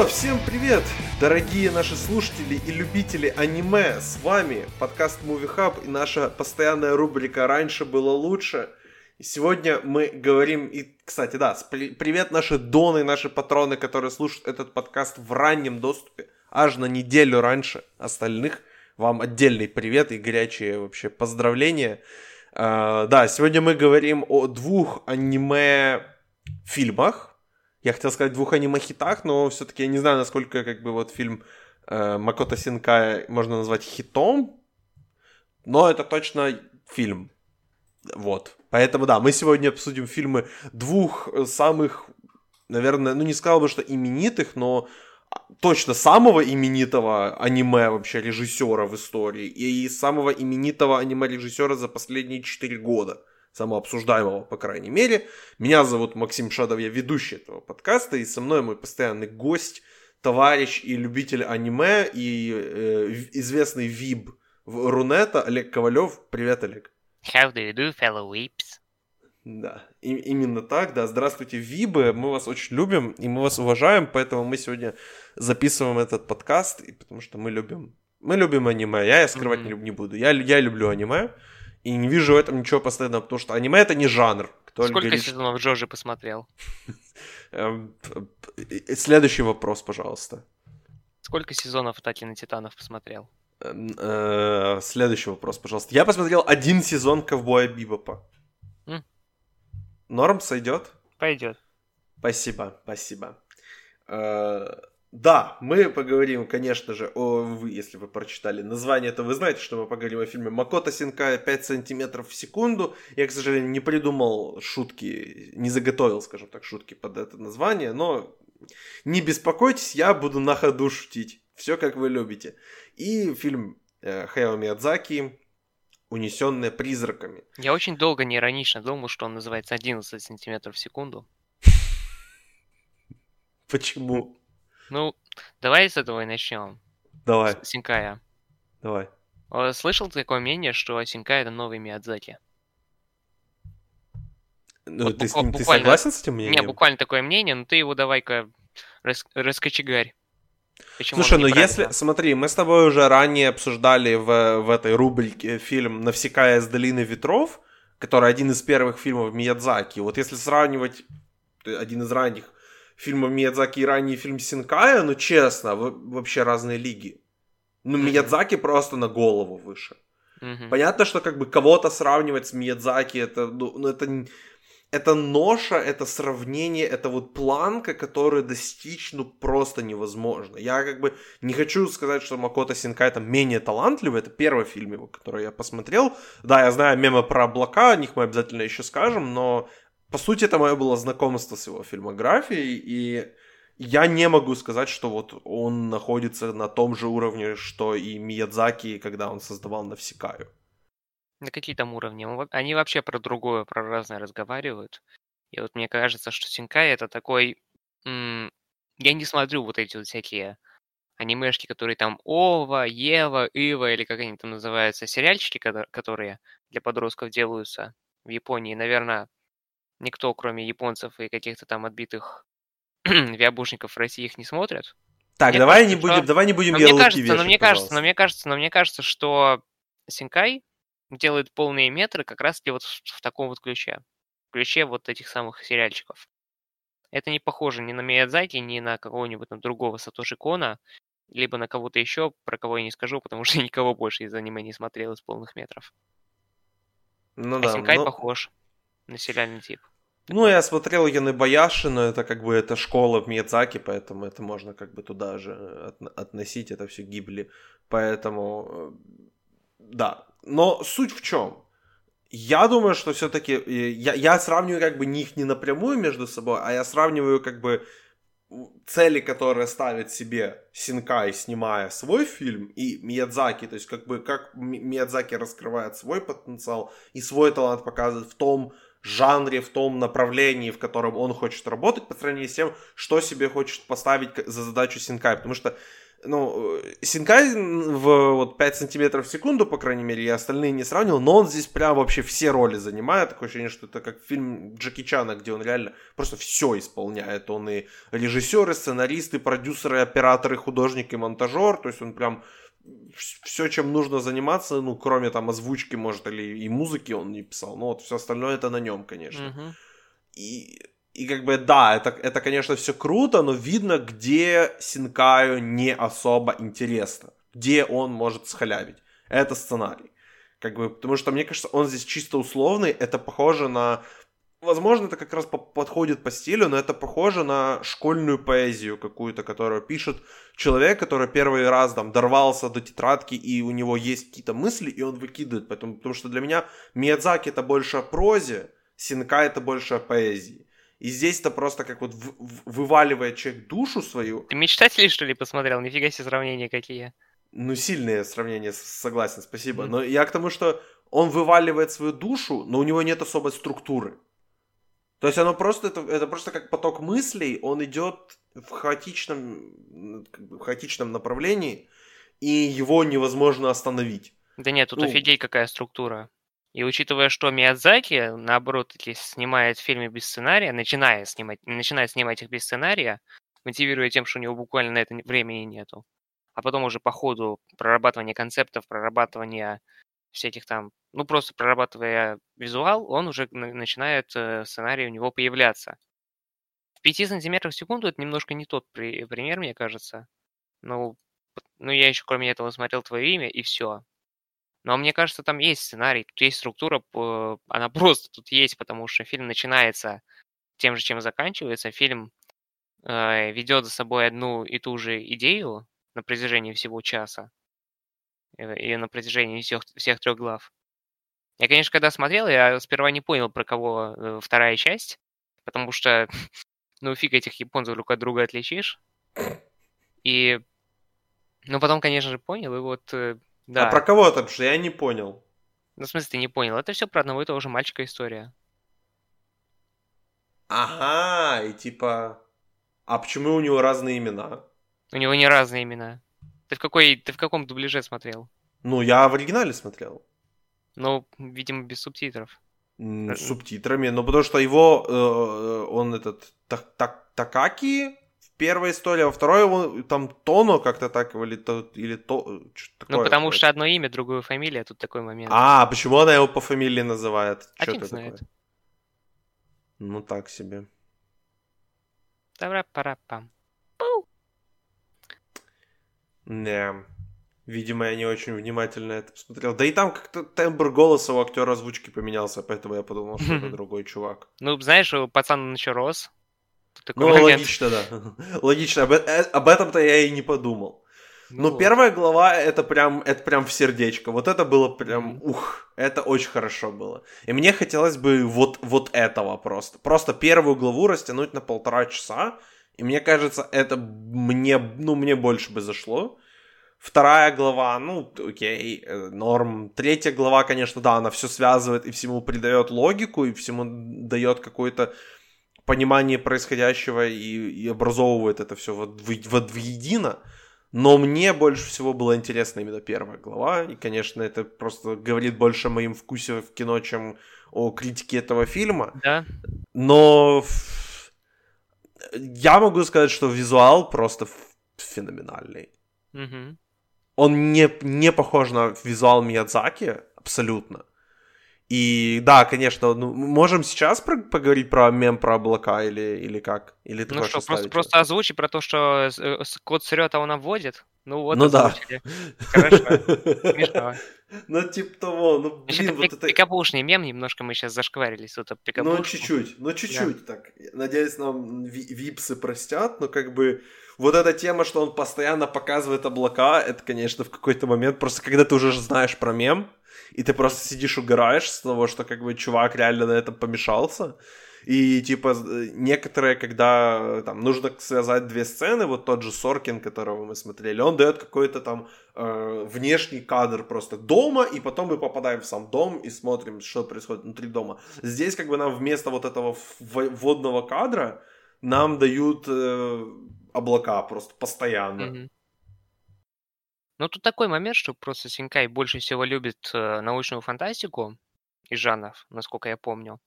Что, всем привет, дорогие наши слушатели и любители аниме. С вами подкаст Movie Hub и наша постоянная рубрика «Раньше было лучше». И сегодня мы говорим, и, кстати, да, привет наши доны, наши патроны, которые слушают этот подкаст в раннем доступе, аж на неделю раньше остальных. Вам отдельный привет и горячие вообще поздравления. Uh, да, сегодня мы говорим о двух аниме-фильмах, я хотел сказать двух аниме-хитах, но все-таки я не знаю, насколько как бы вот фильм э, Макото Синкай можно назвать хитом, но это точно фильм. Вот. Поэтому да, мы сегодня обсудим фильмы двух самых, наверное, ну не сказал бы, что именитых, но точно самого именитого аниме вообще режиссера в истории и самого именитого аниме режиссера за последние 4 года самообсуждаемого, по крайней мере. Меня зовут Максим Шадов, я ведущий этого подкаста, и со мной мой постоянный гость, товарищ и любитель аниме, и э, известный виб в Рунета Олег Ковалев. Привет, Олег. How do you do, fellow weeps? Да, и, именно так, да. Здравствуйте, Вибы, мы вас очень любим, и мы вас уважаем, поэтому мы сегодня записываем этот подкаст, и потому что мы любим, мы любим аниме. Я, я скрывать mm-hmm. не, не буду. Я, я люблю аниме. И не вижу в этом ничего постоянного, потому что аниме это не жанр. Кто Сколько говорит... сезонов Джорджи посмотрел? Эм, следующий вопрос, пожалуйста. Сколько сезонов Атаки на Титанов посмотрел? Эм, э, следующий вопрос, пожалуйста. Я посмотрел один сезон Ковбоя Бибопа. Норм сойдет? Пойдет. Спасибо, спасибо. Да, мы поговорим, конечно же, о, вы, если вы прочитали название, то вы знаете, что мы поговорим о фильме Макото Синкая 5 сантиметров в секунду. Я, к сожалению, не придумал шутки, не заготовил, скажем так, шутки под это название, но не беспокойтесь, я буду на ходу шутить. Все как вы любите. И фильм э, Хэо Миядзаки «Унесенные призраками». Я очень долго не иронично думал, что он называется 11 сантиметров в секунду. Почему? Ну, давай с этого и начнем. Давай. С Синкая. Давай. Слышал ты такое мнение, что Синкай это новый Миядзаки? Ну, вот ты, с ты согласен с этим мнением? Не, буквально такое мнение, но ты его давай-ка рас- раскочегарь. Почему Слушай, ну если, смотри, мы с тобой уже ранее обсуждали в, в этой рубрике фильм «Навсекая из долины ветров», который один из первых фильмов Миядзаки. Вот если сравнивать один из ранних фильма Миядзаки и ранний фильм Синкая, ну честно, вообще разные лиги. Ну, mm-hmm. Миядзаки просто на голову выше. Mm-hmm. Понятно, что как бы кого-то сравнивать с Миядзаки, это, ну, ну, это, это ноша, это сравнение, это вот планка, которую достичь, ну, просто невозможно. Я как бы не хочу сказать, что Макото Синкай там менее талантливый, это первый фильм его, который я посмотрел. Да, я знаю мемы про облака, о них мы обязательно еще скажем, но по сути, это мое было знакомство с его фильмографией, и я не могу сказать, что вот он находится на том же уровне, что и Миядзаки, когда он создавал Навсекаю. На какие там уровни? Они вообще про другое, про разное разговаривают. И вот мне кажется, что Синкай это такой... М- я не смотрю вот эти вот всякие анимешки, которые там Ова, Ева, Ива или как они там называются, сериальчики, которые для подростков делаются в Японии. Наверное, никто, кроме японцев и каких-то там отбитых виабушников в России их не смотрят. Так, мне давай кажется, не будем, что... давай не будем но мне кажется, вешать, но мне пожалуйста. кажется, но мне кажется, но мне кажется, что Синкай делает полные метры как раз таки вот в, в таком вот ключе. В ключе вот этих самых сериальчиков. Это не похоже ни на Миядзаки, ни на какого-нибудь там другого Сатоши Кона, либо на кого-то еще, про кого я не скажу, потому что никого больше из аниме не смотрел из полных метров. Ну а да. Синкай но... похож на сериальный тип. Ну, я смотрел Яныбаяши, но это как бы это школа в Миядзаки, поэтому это можно как бы туда же относить, это все гибли. Поэтому, э, да. Но суть в чем? Я думаю, что все-таки э, я, я сравниваю как бы них не напрямую между собой, а я сравниваю как бы цели, которые ставит себе Синкай, снимая свой фильм, и Миядзаки, то есть как бы как Миядзаки раскрывает свой потенциал и свой талант показывает в том, жанре, в том направлении, в котором он хочет работать, по сравнению с тем, что себе хочет поставить за задачу Синкай. Потому что ну, Синкай в вот 5 сантиметров в секунду, по крайней мере, я остальные не сравнивал, но он здесь прям вообще все роли занимает. Такое ощущение, что это как фильм Джеки Чана, где он реально просто все исполняет. Он и режиссер, и сценарист, и продюсер, и оператор, и художник, и монтажер. То есть он прям все, чем нужно заниматься, ну, кроме там озвучки, может, или и музыки он не писал. Ну, вот все остальное это на нем, конечно. Мгм. И, и как бы, да, это, это, конечно, все круто, но видно, где Синкаю не особо интересно. Где он может схалявить. Это сценарий. Как бы, потому что, мне кажется, он здесь чисто условный. Это похоже на... Возможно, это как раз по- подходит по стилю, но это похоже на школьную поэзию какую-то, которую пишет человек, который первый раз там дорвался до тетрадки, и у него есть какие-то мысли, и он выкидывает. Поэтому, потому что для меня Миядзаки это больше о прозе, Синка это больше о поэзии. И здесь это просто как вот в- в- вываливает человек душу свою. Ты мечтателей, что ли, посмотрел? Нифига себе сравнения какие. Ну, сильные сравнения, согласен, спасибо. Мгм. Но я к тому, что он вываливает свою душу, но у него нет особой структуры. То есть оно просто, это, это просто как поток мыслей, он идет в хаотичном, в хаотичном направлении, и его невозможно остановить. Да нет, тут Ну. офигеть какая структура. И учитывая, что Миядзаки, наоборот, снимает фильмы без сценария, начиная снимать, начинает снимать их без сценария, мотивируя тем, что у него буквально на это времени нету. А потом уже по ходу прорабатывания концептов, прорабатывания всяких там, ну просто прорабатывая визуал, он уже на- начинает э, сценарий у него появляться. В 5 сантиметрах в секунду это немножко не тот при- пример, мне кажется. Ну, ну, я еще кроме этого смотрел твое имя, и все. Но мне кажется, там есть сценарий, тут есть структура, она просто тут есть, потому что фильм начинается тем же, чем заканчивается. Фильм э, ведет за собой одну и ту же идею на протяжении всего часа и на протяжении всех, всех трех глав. Я, конечно, когда смотрел, я сперва не понял, про кого э, вторая часть, потому что, ну, фиг этих японцев друг от друга отличишь. И, ну, потом, конечно же, понял, и вот, э, да. А про кого там, что я не понял. Ну, в смысле, ты не понял. Это все про одного и того же мальчика история. Ага, и типа... А почему у него разные имена? У него не разные имена. Ты в какой, ты в каком дубляже смотрел? Ну, я в оригинале смотрел. Ну, видимо, без субтитров. Э, С субтитрами, но потому что его, э, э, он этот, так, так, Такаки в первой истории, а во второй он там Тоно как-то так, его или, то, или то, что такое. Ну, потому что одно имя, другое фамилия, тут такой момент. А, почему она его по фамилии называет? А Что это знает. такое? Ну, так себе. Тара-пара-пам. Не. Видимо, я не очень внимательно это посмотрел. Да и там как-то тембр голоса у актера озвучки поменялся, поэтому я подумал, что это другой чувак. Ну, знаешь, пацан еще рос. Такой Ну, момент. логично, да. Логично. Об, э- об этом-то я и не подумал. Ну Но вот. первая глава это прям, это прям в сердечко. Вот это было прям, ух, это очень хорошо было. И мне хотелось бы вот, вот этого просто. Просто первую главу растянуть на полтора часа. И мне кажется, это мне, ну, мне больше бы зашло. Вторая глава, ну, окей, э, норм. Третья глава, конечно, да, она все связывает и всему придает логику, и всему дает какое-то понимание происходящего и, и образовывает это все вот, воедино. Но мне больше всего было интересно именно первая глава. И, конечно, это просто говорит больше о моем вкусе в кино, чем о критике этого фильма. Да, Но я могу сказать, что визуал просто феноменальный. мгм. Он не, не похож на визуал Миядзаки абсолютно. И да, конечно, ну, можем сейчас про- поговорить про мем про облака или, или как? Или Ну что, просто, просто озвучи про то, что э, с- кот срет, а он обводит. Ну вот, Ну да. Хорошо, смешно. Ну, типа того, ну, блин, вот это... пикабушный мем, немножко мы сейчас зашкварились. Вот Ну, чуть-чуть, ну, чуть-чуть так. Надеюсь, нам ви- випсы простят, но как бы вот эта тема, что он постоянно показывает облака, это, конечно, в какой-то момент, просто когда ты уже знаешь про мем, и ты просто сидишь угораешь с того, что как бы чувак реально на этом помешался, и типа э, некоторые, когда э, там нужно связать две сцены, вот тот же Соркин, которого мы смотрели, он дает какой-то там э, внешний кадр просто дома, и потом мы попадаем в сам дом и смотрим, что происходит внутри дома. Здесь как бы нам вместо вот этого вводного кадра нам дают э, облака просто постоянно. Мгм. Но тут такой момент, что просто Синкай больше всего любит э, научную фантастику из жанров, насколько я помню.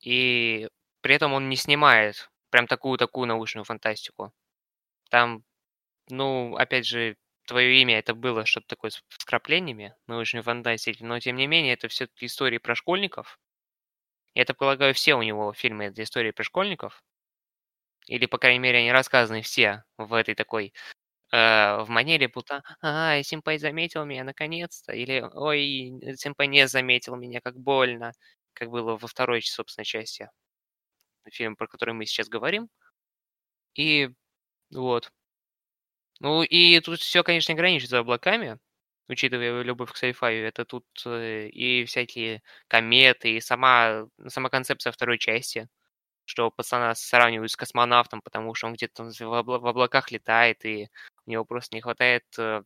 И при этом он не снимает прям такую-такую научную фантастику. Там, ну, опять же, твое имя это было что-то такое с вкраплениями научной фантастики, но тем не менее это все-таки истории про школьников. Я так полагаю, все у него фильмы это истории про школьников. Или, по крайней мере, они рассказаны все в этой такой в манере будто «Ай, Симпай заметил меня наконец-то!» Или «Ой, Симпай не заметил меня, как больно!» Как было во второй, собственно, части фильма, про который мы сейчас говорим. И вот. Ну и тут все, конечно, граничит за облаками, учитывая любовь к sci-fi. Это тут э, и всякие кометы, и сама, сама концепция второй части – что пацана сравнивают с космонавтом, потому что он где-то в, облаках летает, и у него просто не хватает, э,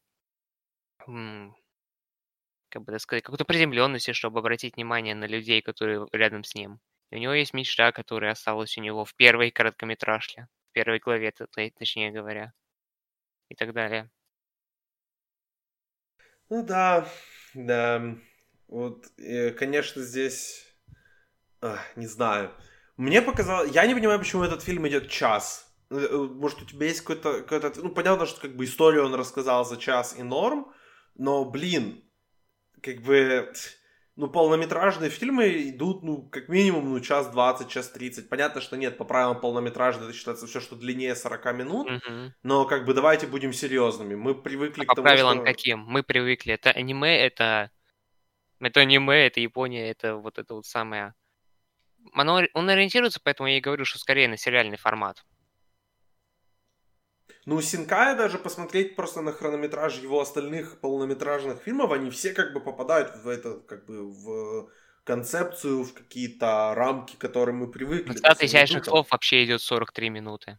как бы сказать, какой-то приземленности, чтобы обратить внимание на людей, которые рядом с ним. И у него есть мечта, которая осталась у него в первой короткометражке, в первой главе, точнее говоря, и так далее. Ну да, да. Вот, конечно, здесь, а, не знаю. Мне показалось... Я не понимаю, почему этот фильм идет час. Э, э, может, у тебя есть какой-то... какой ну, понятно, что как бы историю он рассказал за час и норм, но, блин, как бы... Ну, полнометражные фильмы идут, ну, как минимум, ну, час 20, час 30. Понятно, что нет, по правилам полнометражные это считается все, что длиннее 40 минут. Угу. Но, как бы, давайте будем серьезными. Мы привыкли а к тому, по правилам что... каким? Мы привыкли. Это аниме, это... Это аниме, это Япония, это вот это вот самое оно, он ориентируется, поэтому я и говорю, что скорее на сериальный формат. Ну, Синкая даже посмотреть просто на хронометраж его остальных полнометражных фильмов, они все как бы попадают в это, как бы в концепцию, в какие-то рамки, к которым мы привыкли. Статус изящных слов вообще идет 43 минуты.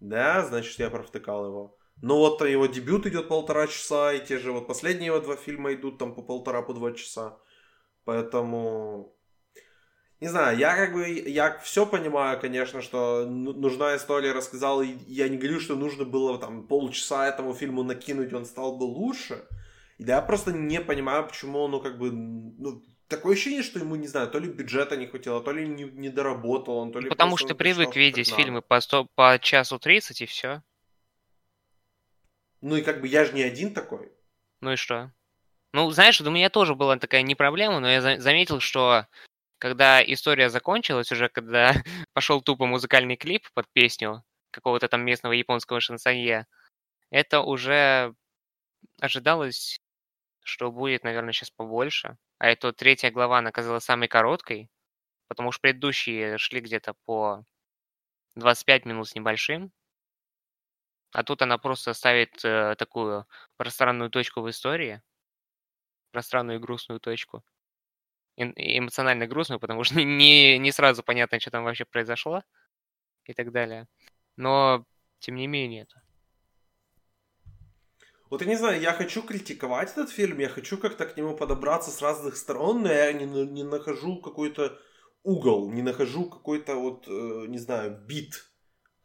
Да, значит, я провтыкал его. Ну вот его дебют идет полтора часа, и те же вот последние его два фильма идут там по полтора, по два часа. Поэтому не знаю, я как бы, я все понимаю, конечно, что нужна история рассказал, и я не говорю, что нужно было там полчаса этому фильму накинуть, он стал бы лучше. И да, я просто не понимаю, почему, ну, как бы, ну, такое ощущение, что ему, не знаю, то ли бюджета не хватило, то ли не, не доработал он, то ли... Потому что ты привык видеть фильмы по, 100, по часу 30 и все. Ну и как бы я же не один такой. Ну и что? Ну, знаешь, у меня тоже была такая не проблема, но я заметил, что когда история закончилась, уже когда пошел тупо музыкальный клип под песню какого-то там местного японского шансонье, это уже ожидалось, что будет, наверное, сейчас побольше. А эта третья глава оказалась самой короткой, потому что предыдущие шли где-то по 25 минут с небольшим. А тут она просто ставит э, такую пространную точку в истории, пространную и грустную точку эмоционально грустную, потому что не, не сразу понятно, что там вообще произошло и так далее. Но, тем не менее, это... Вот я не знаю, я хочу критиковать этот фильм, я хочу как-то к нему подобраться с разных сторон, но я не, не нахожу какой-то угол, не нахожу какой-то вот, э, не знаю, бит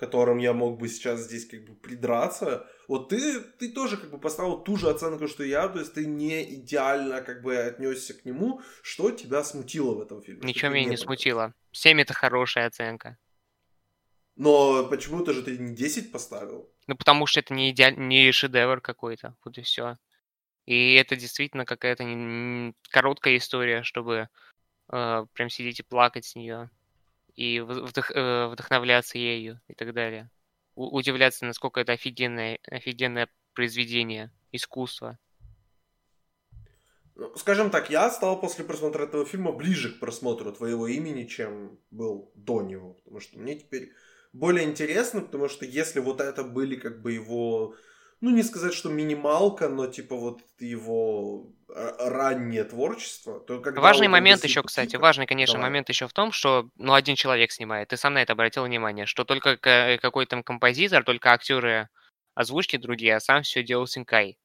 которым я мог бы сейчас здесь как бы придраться. Вот ты, ты тоже как бы поставил ту же оценку, что я, то есть ты не идеально как бы отнесся к нему. Что тебя смутило в этом фильме? Ничего меня не, не смутило. 7 это хорошая оценка. Но почему-то же ты не 10 поставил. Ну, потому что это не, идеаль... не шедевр какой-то, вот и все. И это действительно какая-то не... короткая история, чтобы э, прям сидеть и плакать с нее и вдох, э, вдохновляться ею и так далее. Удивляться, насколько это офигенное, офигенное произведение искусства. Ну, скажем так, я стал после просмотра этого фильма ближе к просмотру твоего имени, чем был до него. Потому что мне теперь более интересно, потому что если вот это были как бы его ну не сказать, что минималка, но типа вот его а, раннее творчество, то когда Важный момент еще, кстати, важный, конечно, Давай. момент еще в том, что ну один человек снимает. Ты сам на это обратил внимание, что только какой-то там композитор, только актеры озвучки другие, а сам все делал Синкай.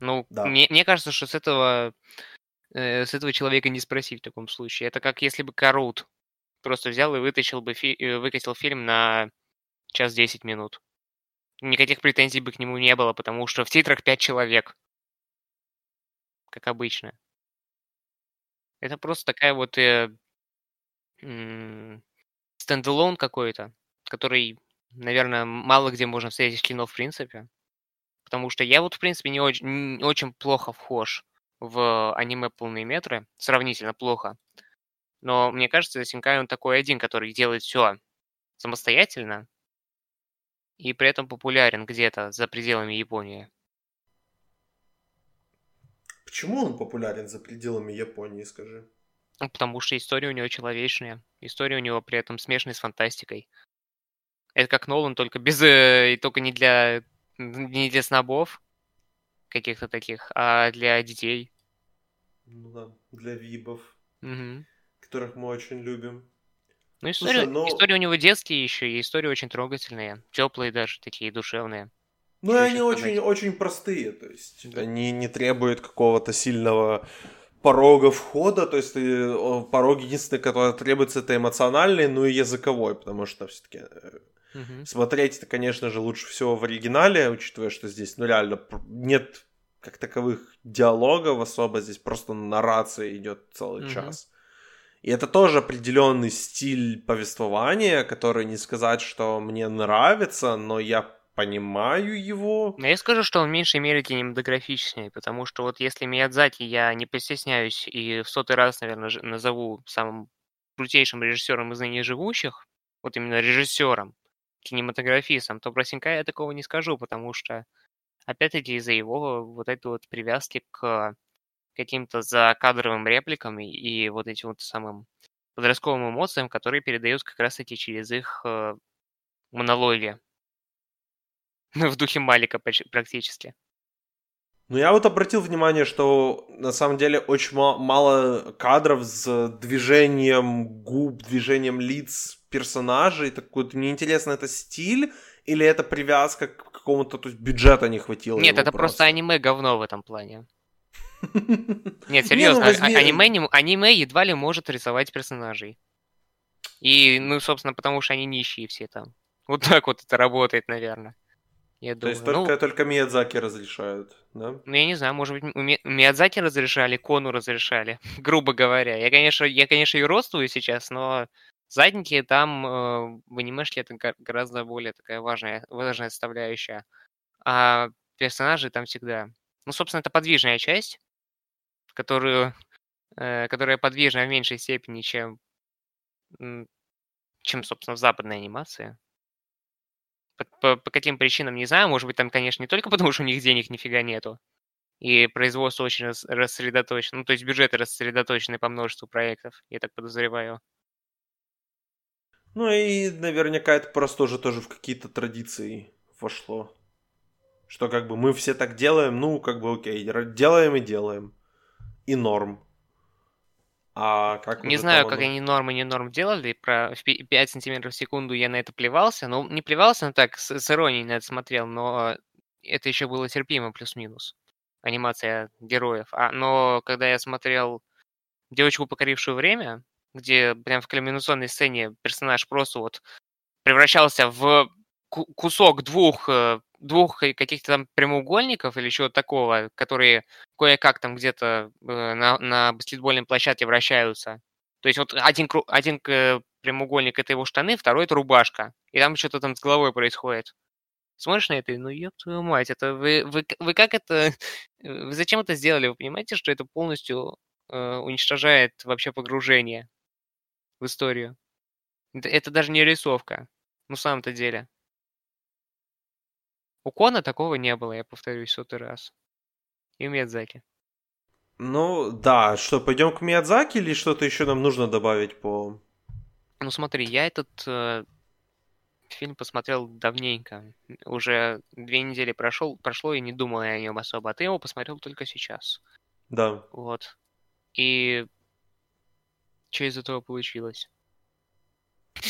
Ну, да. мне, мне кажется, что с этого э, с этого человека не спроси в таком случае. Это как если бы Карут просто взял и вытащил бы фи- э, выкатил фильм на час 10 минут никаких претензий бы к нему не было, потому что в титрах пять человек. Как обычно. Это просто такая вот э, стендалон какой-то, который, наверное, мало где можно встретить кино в принципе. Потому что я вот, в принципе, не очень, не очень плохо вхож в аниме полные метры, сравнительно плохо. Но мне кажется, Синкай он такой один, который делает все самостоятельно и при этом популярен где-то за пределами Японии. Почему он популярен за пределами Японии, скажи? Ну, потому что история у него человечная. История у него при этом смешанная с фантастикой. Это как Нолан, только без... Э, только не для... не для снобов каких-то таких, а для детей. Ну да, для вибов, угу. которых мы очень любим. Ну, история, Слушай, но... история у него детские еще, и истории очень трогательные, теплые даже, такие душевные. Ну, и они очень, очень простые, то есть да. они не требуют какого-то сильного порога входа, то есть ты, порог единственный, который требуется, это эмоциональный, ну и языковой, потому что все-таки угу. смотреть это, конечно же, лучше всего в оригинале, учитывая, что здесь, ну реально, нет как таковых диалогов особо, здесь просто нарация идет целый угу. час. И это тоже определенный стиль повествования, который не сказать, что мне нравится, но я понимаю его. Но я скажу, что он в меньшей мере кинематографичнее, потому что вот если Миядзаки я не постесняюсь и в сотый раз, наверное, назову самым крутейшим режиссером из ныне живущих, вот именно режиссером, кинематографистом, то про Синкая я такого не скажу, потому что, опять-таки, из-за его вот этой вот привязки к каким-то закадровым репликам и, и вот этим вот самым подростковым эмоциям, которые передают как раз-таки через их э, монологи. В духе Малика практически. Ну, я вот обратил внимание, что на самом деле очень мало кадров с движением губ, движением лиц персонажей. Так вот, мне интересно, это стиль или это привязка к какому-то, то есть бюджета не хватило? Нет, это просто. просто аниме говно в этом плане. Нет, серьезно, не, ну, возьми... аниме, аниме едва ли может рисовать персонажей. И, ну, собственно, потому что они нищие все там. Вот так вот это работает, наверное. Я То думаю. есть только, ну, только Миядзаки разрешают, да? Ну, я не знаю, может быть, Ми... Миядзаки разрешали, Кону разрешали, грубо говоря. Я, конечно, я, конечно, и родствую сейчас, но задники там э, в анимешке это гораздо более такая важная, важная составляющая. А персонажи там всегда... Ну, собственно, это подвижная часть, которую, э, которая подвижна в меньшей степени, чем, чем, собственно, в западной анимации. По, по, по каким причинам, не знаю. Может быть, там, конечно, не только потому, что у них денег нифига нету. И производство очень рас, рассредоточено. Ну, то есть бюджеты рассредоточены по множеству проектов, я так подозреваю. Ну и наверняка это просто уже тоже в какие-то традиции вошло. Что как бы мы все так делаем, ну как бы окей, делаем и делаем и норм. А как Не знаю, как они нормы не норм делали, про 5 сантиметров в секунду я на это плевался, ну, не плевался, но так, с, с иронией на это смотрел, но это еще было терпимо плюс-минус, анимация героев. А, но когда я смотрел «Девочку, покорившую время», где прям в кульминационной сцене персонаж просто вот превращался в кусок двух э, двух каких-то там прямоугольников или чего-то такого, которые кое-как там где-то э, на, на баскетбольной площадке вращаются. То есть вот один, один прямоугольник это его штаны, второй это рубашка. И там что-то там с головой происходит. Смотришь на это, ну ёб твою мать, это вы, вы, вы как это, вы зачем это сделали? Вы понимаете, что это полностью э, уничтожает вообще погружение в историю? Это, даже не рисовка, ну, самом-то деле. У Кона такого не было, я повторюсь сотый раз. И у Миядзаки. Ну, да. Что, пойдем к Миядзаки или что-то еще нам нужно добавить по... Ну, смотри, я этот э, фильм посмотрел давненько. Уже две недели прошел, прошло, и не думал я о нем особо. А ты его посмотрел только сейчас. Да. Вот. И что из этого получилось?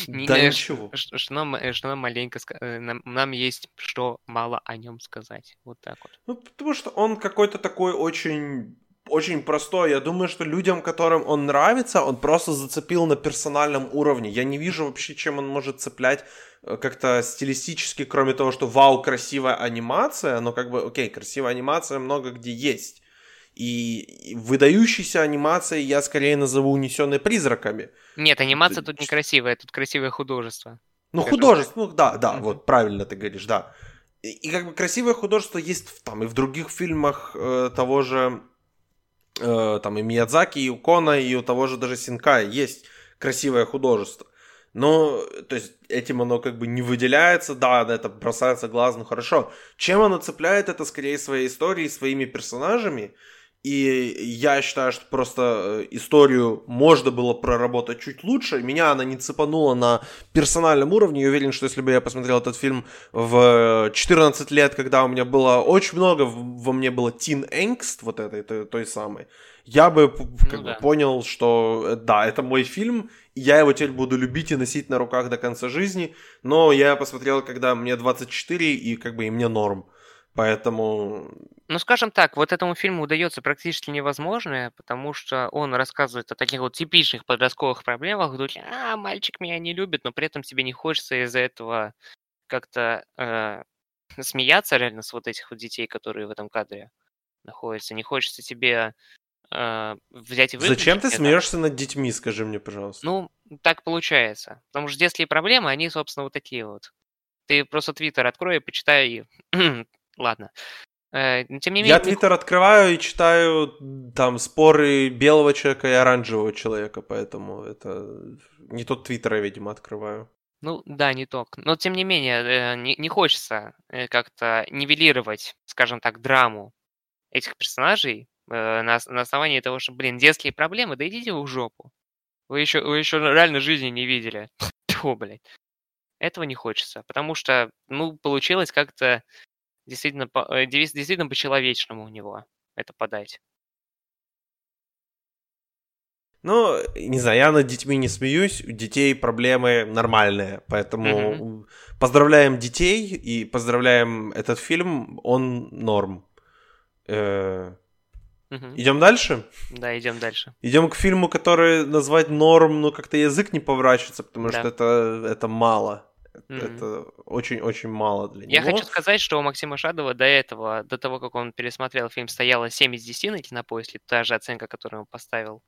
Да ничего. Что, нам, э, что нам маленько э, нам, нам есть что мало о нем сказать. Вот так вот. Ну, потому что он какой-то такой очень очень простой. Я думаю, что людям, которым он нравится, он просто зацепил на персональном уровне. Я не вижу вообще, чем он может цеплять э, как-то стилистически, кроме того, что вау, красивая анимация, но как бы, окей, красивая анимация много где есть. И выдающейся анимацией я скорее назову унесенной призраками. Нет, анимация тут некрасивая, тут красивое художество. Ну, художество, ну да, да, mm-hmm. вот правильно ты говоришь, да. И, и как бы красивое художество есть там и в других фильмах э, того же э, там и Миядзаки, и у Кона, и у того же даже Синкая есть красивое художество. Но, то есть, этим оно как бы не выделяется, да, это бросается глаз, ну хорошо. Чем оно цепляет, это скорее своей историей, своими персонажами, и я считаю, что просто э, историю можно было проработать чуть лучше. Меня она не цепанула на персональном уровне. Я уверен, что если бы я посмотрел этот фильм в 14 лет, когда у меня было очень много, во мне было teen angst, вот этой, той, той самой, я бы как ну, бы да. понял, что э, да, это мой фильм, я его теперь буду любить и носить на руках до конца жизни. Но я посмотрел, когда мне 24, и как бы и мне норм. Поэтому... Ну, скажем так, вот этому фильму удается практически невозможное, потому что он рассказывает о таких вот типичных подростковых проблемах, духе, а, мальчик меня не любит, но при этом тебе не хочется из-за этого как-то э, смеяться реально с вот этих вот детей, которые в этом кадре находятся. Не хочется тебе э, взять и выключить. Зачем ты это. смеешься над детьми, скажи мне, пожалуйста? Ну, так получается. Потому что детские проблемы, они, собственно, вот такие вот. Ты просто Твиттер открой и почитай Ладно. Э, тем не менее, я Твиттер открываю и читаю там споры белого человека и оранжевого человека, поэтому это не тот Твиттер я, видимо, открываю. Ну да, не тот. Но тем не менее, э, не, не хочется э, как-то нивелировать, скажем так, драму этих персонажей на, на основании того, что, блин, детские проблемы, да идите вы в жопу. Вы еще, вы еще реально жизни не видели. Тьфу, блядь. Этого не хочется, потому что, ну, получилось как-то действительно, э, действительно по-человечному у него это подать. Ну, не знаю, я над детьми не смеюсь, у детей проблемы нормальные, поэтому mm-hmm. поздравляем детей и поздравляем этот фильм, он норм. Э- Угу. Идем дальше? Да, идем дальше. Идем к фильму, который назвать норм, ну как-то язык не поворачивается, потому да. что это, это мало. Mm-hmm. Это очень-очень мало для него. Я хочу сказать, что у Максима Шадова до этого, до того, как он пересмотрел фильм, стояла 7 из 10 на кинопоиске, та же оценка, которую он поставил,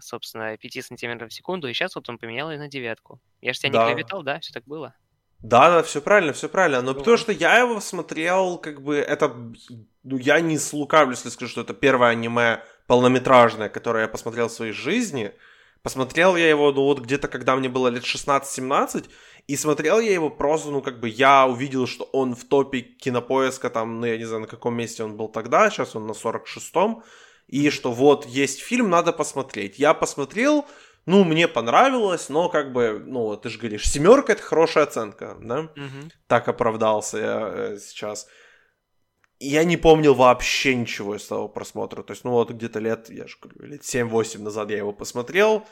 собственно, 5 сантиметров в секунду, и сейчас вот он поменял ее на девятку. Я же тебя да. не клеветал, да? Все так было? Да, да, все правильно, все правильно. Но потому что я его смотрел, как бы, это... Ну, я не слукавлю, если скажу, что это первое аниме полнометражное, которое я посмотрел в своей жизни. Посмотрел я его, ну, вот где-то, когда мне было лет 16-17, и смотрел я его просто, ну, как бы я увидел, что он в топе кинопоиска, там, ну, я не знаю, на каком месте он был тогда, сейчас он на 46-м, и что вот есть фильм, надо посмотреть. Я посмотрел, ну, мне понравилось, но как бы, ну, ты же говоришь, семерка это хорошая оценка, да? Угу. Так оправдался я э, сейчас. Я не помнил вообще ничего из того просмотра. То есть, ну, вот где-то лет, я же говорю, лет 7-8 назад я его посмотрел.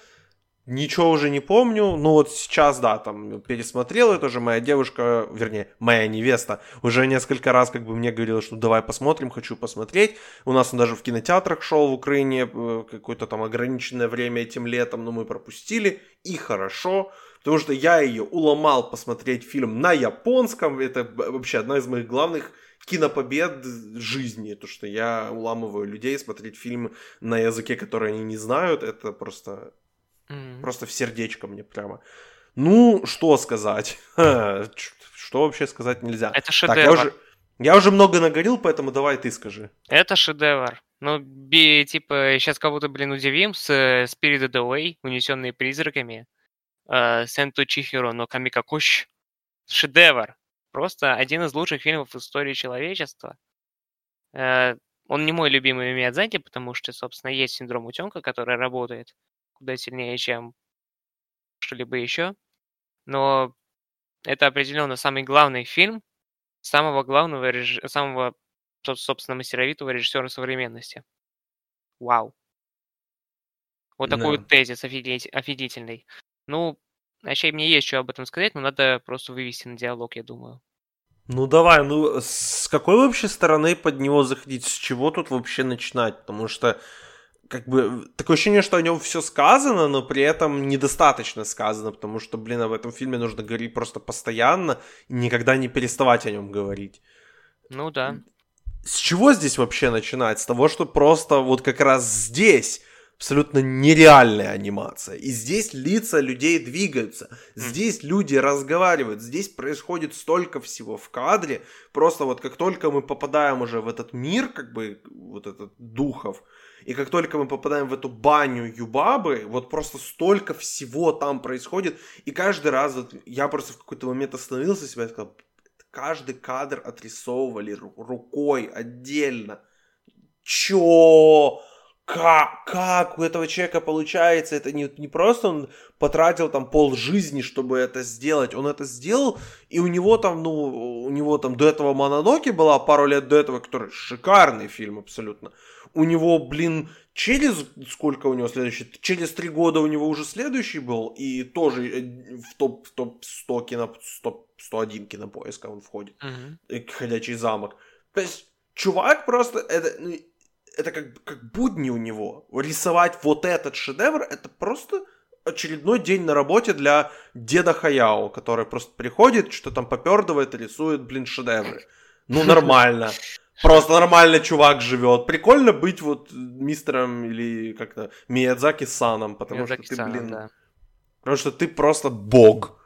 Ничего уже не помню. Ну вот сейчас, да, там пересмотрел это уже моя девушка, вернее, моя невеста, уже несколько раз как бы мне говорила, что давай посмотрим, хочу посмотреть. У нас он даже в кинотеатрах шел в Украине э, какое-то там ограниченное время этим летом, но мы пропустили. И хорошо, потому что я ее уломал посмотреть фильм на японском. Это вообще одна из моих главных кинопобед жизни, то, что я уламываю людей смотреть фильм на языке, который они не знают, это просто Mm-hmm. Просто в сердечко мне прямо. Ну, что сказать? Что вообще сказать нельзя? Это шедевр. Так, я, уже, я уже много наговорил, поэтому давай ты скажи. Это шедевр. Ну, би, типа, сейчас кого-то, блин, удивим с Spirit of the Way, унесенные призраками, э, Сенту Чихиро, но Камикакуш. Шедевр. Просто один из лучших фильмов в истории человечества. Э, он не мой любимый Миядзаки, потому что, собственно, есть синдром утенка, который работает куда сильнее, чем что-либо еще. Но это определенно самый главный фильм самого главного, реж... самого, собственно, мастеровитого режиссера современности. Вау. Вот такой вот тезис офигительный. Ну, вообще мне есть что об этом сказать, но надо просто вывести на диалог, я думаю. Ну давай, ну с какой вообще стороны под него заходить? С чего тут вообще начинать? Потому что как бы такое ощущение, что о нем все сказано, но при этом недостаточно сказано, потому что, блин, об этом фильме нужно говорить просто постоянно и никогда не переставать о нем говорить. Ну да. С чего здесь вообще начинать? С того, что просто вот как раз здесь абсолютно нереальная анимация. И здесь лица людей двигаются. Здесь люди разговаривают. Здесь происходит столько всего в кадре. Просто вот как только мы попадаем уже в этот мир, как бы вот этот духов, и как только мы попадаем в эту баню Юбабы, вот просто столько всего там происходит. И каждый раз вот я просто в какой-то момент остановился себя и сказал, каждый кадр отрисовывали рукой отдельно. Чё? как, как у этого человека получается, это не, не просто он потратил там пол жизни, чтобы это сделать, он это сделал, и у него там, ну, у него там до этого Мононоки была пару лет до этого, который шикарный фильм абсолютно. У него, блин, через сколько у него следующий? Через три года у него уже следующий был, и тоже э, в топ, в топ 100 кино, топ 101 кинопоиска он входит, uh-huh. ходячий замок. То есть, чувак просто, это, ну, это как, как будни у него. Рисовать вот этот шедевр, это просто очередной день на работе для деда Хаяо, который просто приходит, что там попердывает и рисует, блин, шедевры. Ну, нормально. Просто нормально чувак живет. Прикольно быть вот мистером или как-то Миядзаки Саном, потому Миядзаки что ты, блин... Да. Потому что ты просто бог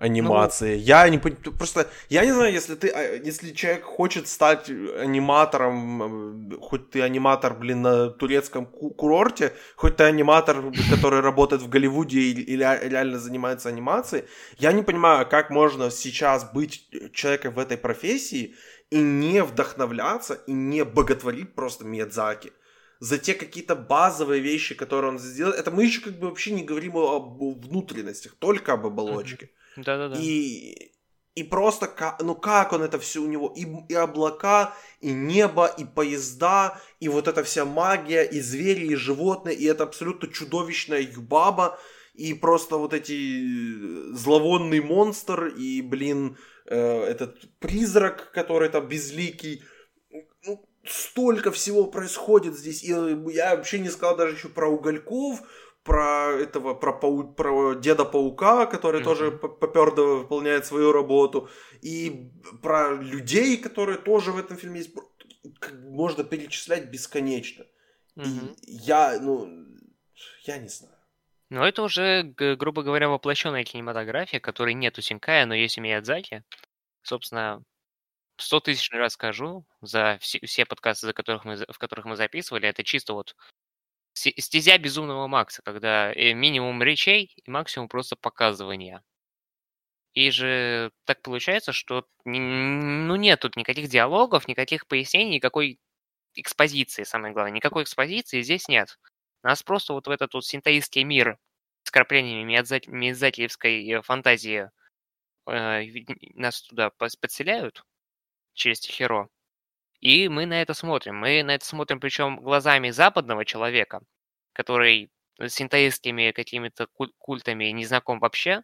анимации. Ну, я не просто я не знаю, если ты а, если человек хочет стать аниматором, хоть ты аниматор, блин, на турецком курорте, хоть ты аниматор, который работает в Голливуде или реально занимается анимацией, я не понимаю, как можно сейчас быть человеком в этой профессии и не вдохновляться и не боготворить просто Миядзаки за те какие-то базовые вещи, которые он сделал. Это мы еще как бы вообще не говорим об внутренностях, только об оболочке. Mm-hmm. Да-да-да. И, и просто, ну как он это все у него, и, и облака, и небо, и поезда, и вот эта вся магия, и звери, и животные, и это абсолютно чудовищная юбаба, и просто вот эти э, зловонный монстр, и, блин, этот призрак, который там безликий, ну, столько всего происходит здесь, и я вообще не сказал даже еще про угольков, про этого, про, пау, про Деда Паука, который mm-hmm. тоже попердо выполняет свою работу, и про людей, которые тоже в этом фильме есть, можно перечислять бесконечно. Mm-hmm. И я, ну, я не знаю. Ну, это уже, грубо говоря, воплощенная кинематография, которой нет у Синкая, но есть у Миядзаки. Собственно, сто тысяч раз скажу за все, все подкасты, за которых мы, в которых мы записывали, это чисто вот стезя безумного Макса, когда э, минимум речей и максимум просто показывания. И же так получается, что ну нет тут никаких диалогов, никаких пояснений, никакой экспозиции, самое главное. Никакой экспозиции здесь нет. Нас просто вот в этот вот синтаистский мир с краплениями Миядзакиевской э, фантазии э, нас туда подселяют через Тихеро. И мы на это смотрим. Мы на это смотрим причем глазами западного человека, который с синтаистскими какими-то культами не знаком вообще,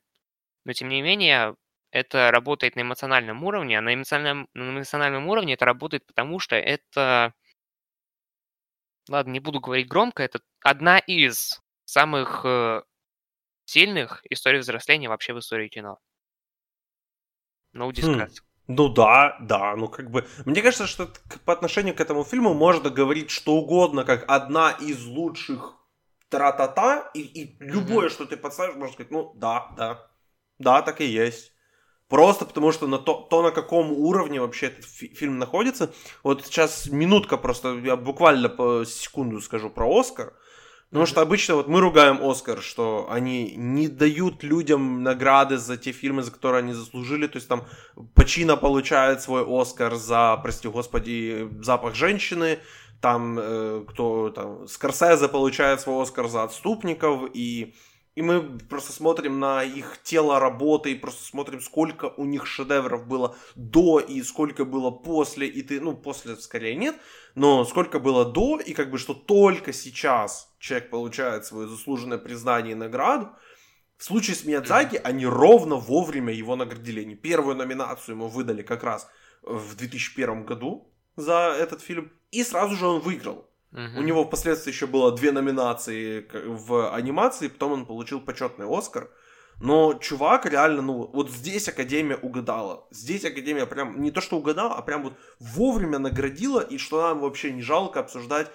но тем не менее это работает на эмоциональном уровне, а на эмоциональном, на эмоциональном уровне это работает потому, что это... Ладно, не буду говорить громко, это одна из самых э, сильных историй взросления вообще в истории кино. No discuss. Хм. Ну да, да, ну как бы... Мне кажется, что по отношению к этому фильму можно говорить что угодно, как одна из лучших тра-та-та, и, и любое, mm-hmm. что ты подставишь, можно сказать, ну да, да, да, так и есть. Просто потому что на то, то, на каком уровне вообще этот фи- фильм находится. Вот сейчас минутка просто, я буквально по секунду скажу про Оскар. Потому что обычно вот мы ругаем Оскар, что они не дают людям награды за те фильмы, за которые они заслужили. То есть там Пачино получает свой Оскар за, прости господи, запах женщины. Там э, кто там, Скорсезе получает свой Оскар за отступников. И и мы просто смотрим на их тело работы и просто смотрим, сколько у них шедевров было до и сколько было после. И ты, ну, после скорее нет, но сколько было до, и как бы что только сейчас человек получает свое заслуженное признание и награду. В случае с Миядзаки они ровно вовремя его наградили. Они первую номинацию ему выдали как раз в 2001 году за этот фильм, и сразу же он выиграл. Угу. У него впоследствии еще было две номинации в анимации, потом он получил почетный Оскар. Но чувак реально, ну, вот здесь Академия угадала. Здесь Академия прям не то что угадала, а прям вот вовремя наградила, и что нам вообще не жалко обсуждать,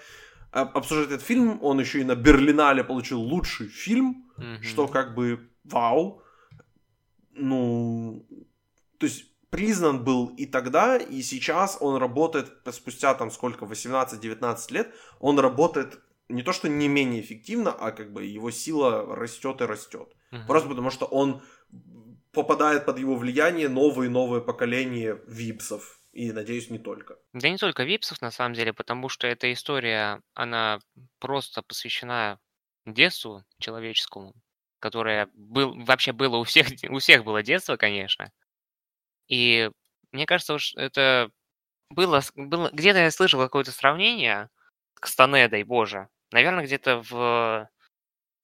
обсуждать этот фильм. Он еще и на Берлинале получил лучший фильм, mm-hmm. что как бы вау. Ну, то есть признан был и тогда, и сейчас он работает спустя там сколько, 18-19 лет, он работает не то что не менее эффективно, а как бы его сила растет и растет. Угу. Просто потому что он попадает под его влияние новые и новые поколения випсов. И, надеюсь, не только. Да не только випсов, на самом деле, потому что эта история, она просто посвящена детству человеческому, которое был, вообще было у всех, у всех было детство, конечно. И мне кажется, уж это было, было где-то я слышал какое-то сравнение с Станедой, боже. Наверное, где-то в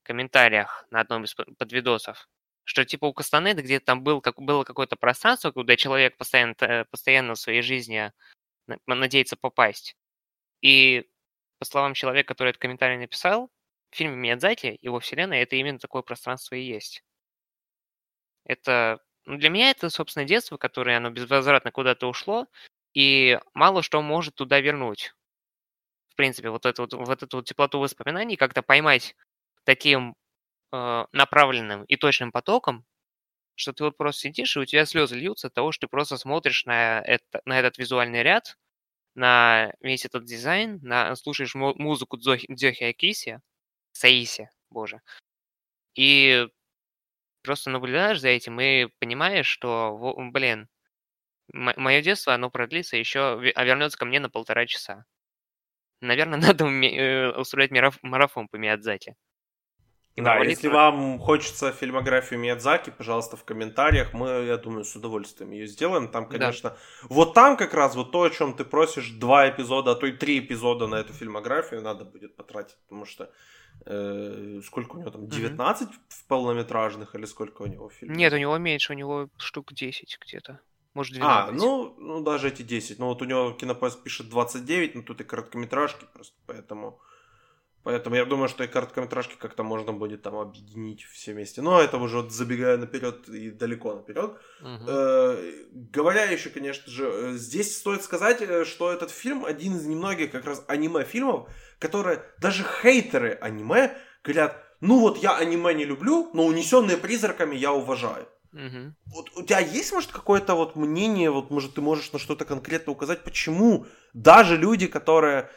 комментариях на одном из подвидосов, что типа у Кастанеды где-то там был, как, было какое-то пространство, куда человек постоянно, постоянно в своей жизни надеется попасть. И по словам человека, который этот комментарий написал, в фильме Миядзаки, его вселенная, это именно такое пространство и есть. Это для меня это, собственно, детство, которое оно безвозвратно куда-то ушло, и мало что может туда вернуть. В принципе, вот эту вот, эту теплоту воспоминаний как-то поймать таким э, направленным и точным потоком, что ты вот просто сидишь, и у тебя слезы льются от того, что ты просто смотришь на, это, на этот визуальный ряд, на весь этот дизайн, на, слушаешь музыку Дзохи Акиси, Саиси, боже, и просто наблюдаешь за этим и понимаешь, что, блин, мое детство, оно продлится еще, а вернется ко мне на полтора часа. Наверное, надо э, устроить марафон по Миядзаки. Да, если вам хочется фильмографию Миядзаки, пожалуйста, в комментариях. Мы, я думаю, с удовольствием ее сделаем. Там, конечно, да. вот там как раз вот то, о чем ты просишь, два эпизода, а то и три эпизода на эту фильмографию надо будет потратить, потому что э, сколько у него там, 19 mm-hmm. полнометражных или сколько у него фильмов? Нет, у него меньше, у него штук 10 где-то. Может, 12. А, ну, ну, даже эти 10. Ну, вот у него Кинопоиск пишет 29, но тут и короткометражки просто, поэтому... Поэтому я думаю, что и короткометражки как-то можно будет там объединить все вместе. Но это уже вот забегая наперед и далеко наперед. Угу. Э, говоря еще, конечно же, э, здесь стоит сказать, э, что этот фильм один из немногих как раз аниме-фильмов, которые даже хейтеры аниме говорят, ну вот я аниме не люблю, но унесенные призраками я уважаю. Угу. Вот у тебя есть, может, какое-то вот мнение, вот, может, ты можешь на что-то конкретно указать, почему даже люди, которые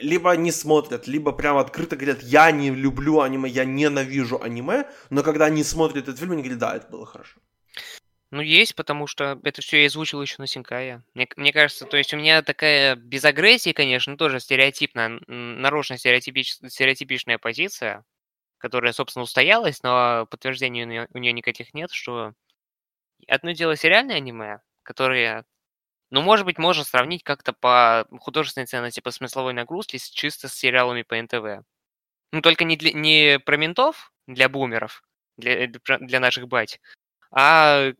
либо не смотрят, либо прямо открыто говорят, я не люблю аниме, я ненавижу аниме, но когда они смотрят этот фильм, они говорят, да, это было хорошо. Ну, есть, потому что это все я озвучил еще на Синкае. Мне, мне кажется, то есть у меня такая без агрессии, конечно, тоже стереотипная, нарочно стереотипич, стереотипичная позиция, которая, собственно, устоялась, но подтверждений у нее, у нее никаких нет, что одно дело сериальное аниме, которые ну, может быть, можно сравнить как-то по художественной ценности, по смысловой нагрузке чисто с сериалами по НТВ. Ну, только не, для, не про ментов, для бумеров, для, для наших бать, а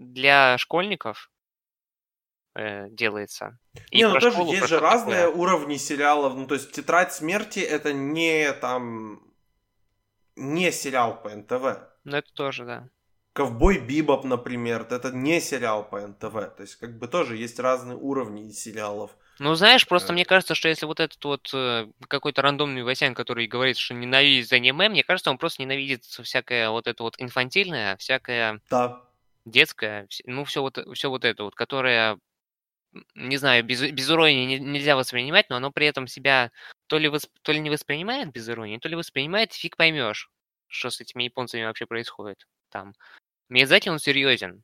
для школьников э, делается. И не, ну тоже школу, есть же разные такое. уровни сериалов. Ну, то есть «Тетрадь смерти» — это не там... не сериал по НТВ. Ну, это тоже, да. Ковбой Бибоп, например, это не сериал по НТВ. То есть, как бы тоже есть разные уровни сериалов. Ну, знаешь, просто э. мне кажется, что если вот этот вот э, какой-то рандомный Васян, который говорит, что ненавидит аниме, мне кажется, он просто ненавидит всякое вот это вот инфантильное, всякое да. Детское, ну, все вот, все вот это вот, которое, не знаю, без, без иронии нельзя воспринимать, но оно при этом себя то ли, восп... то ли не воспринимает без иронии, то ли воспринимает, фиг поймешь, что с этими японцами вообще происходит там. Миядзаки, он серьезен.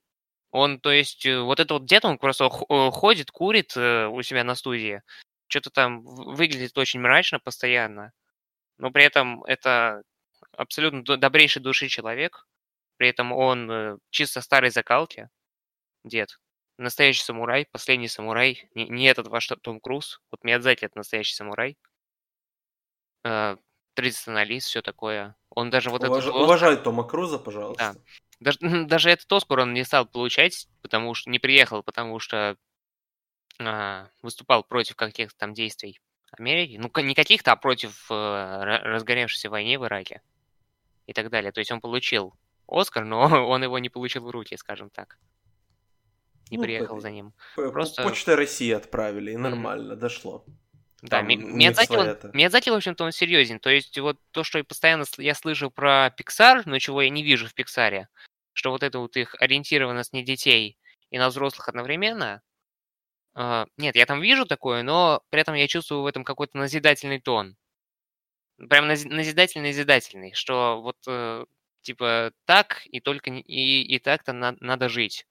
Он, то есть, э, вот этот вот дед, он просто э, ходит, курит э, у себя на студии. Что-то там выглядит очень мрачно постоянно. Но при этом это абсолютно добрейший души человек. При этом он чисто старой закалки. Дед. Настоящий самурай, последний самурай. Не, не этот ваш Том Круз. Вот Миядзаки это настоящий самурай. Традиционалист, все такое. Он даже вот Уваж... этот... Уважай Тома Круза, пожалуйста. Да. Даже, даже этот Оскар он не стал получать, потому что не приехал, потому что а, выступал против каких-то там действий Америки. Ну, не каких-то, а против а, разгоревшейся войны в Ираке и так далее. То есть он получил Оскар, но он его не получил в руки, скажем так. Не ну, приехал за ним. Просто... Почтой России отправили, и нормально, mm-hmm. дошло. Да, Миядзаки, он, Миядзаки, в общем-то, он серьезен. То есть вот то, что постоянно я слышу про Pixar, но чего я не вижу в Пиксаре, что вот это вот их ориентированность не детей и на взрослых одновременно, Uh, нет, я там вижу такое, но при этом я чувствую в этом какой-то назидательный тон. Прям назидательный-назидательный, что вот uh, типа так и только и, и так-то на, надо жить.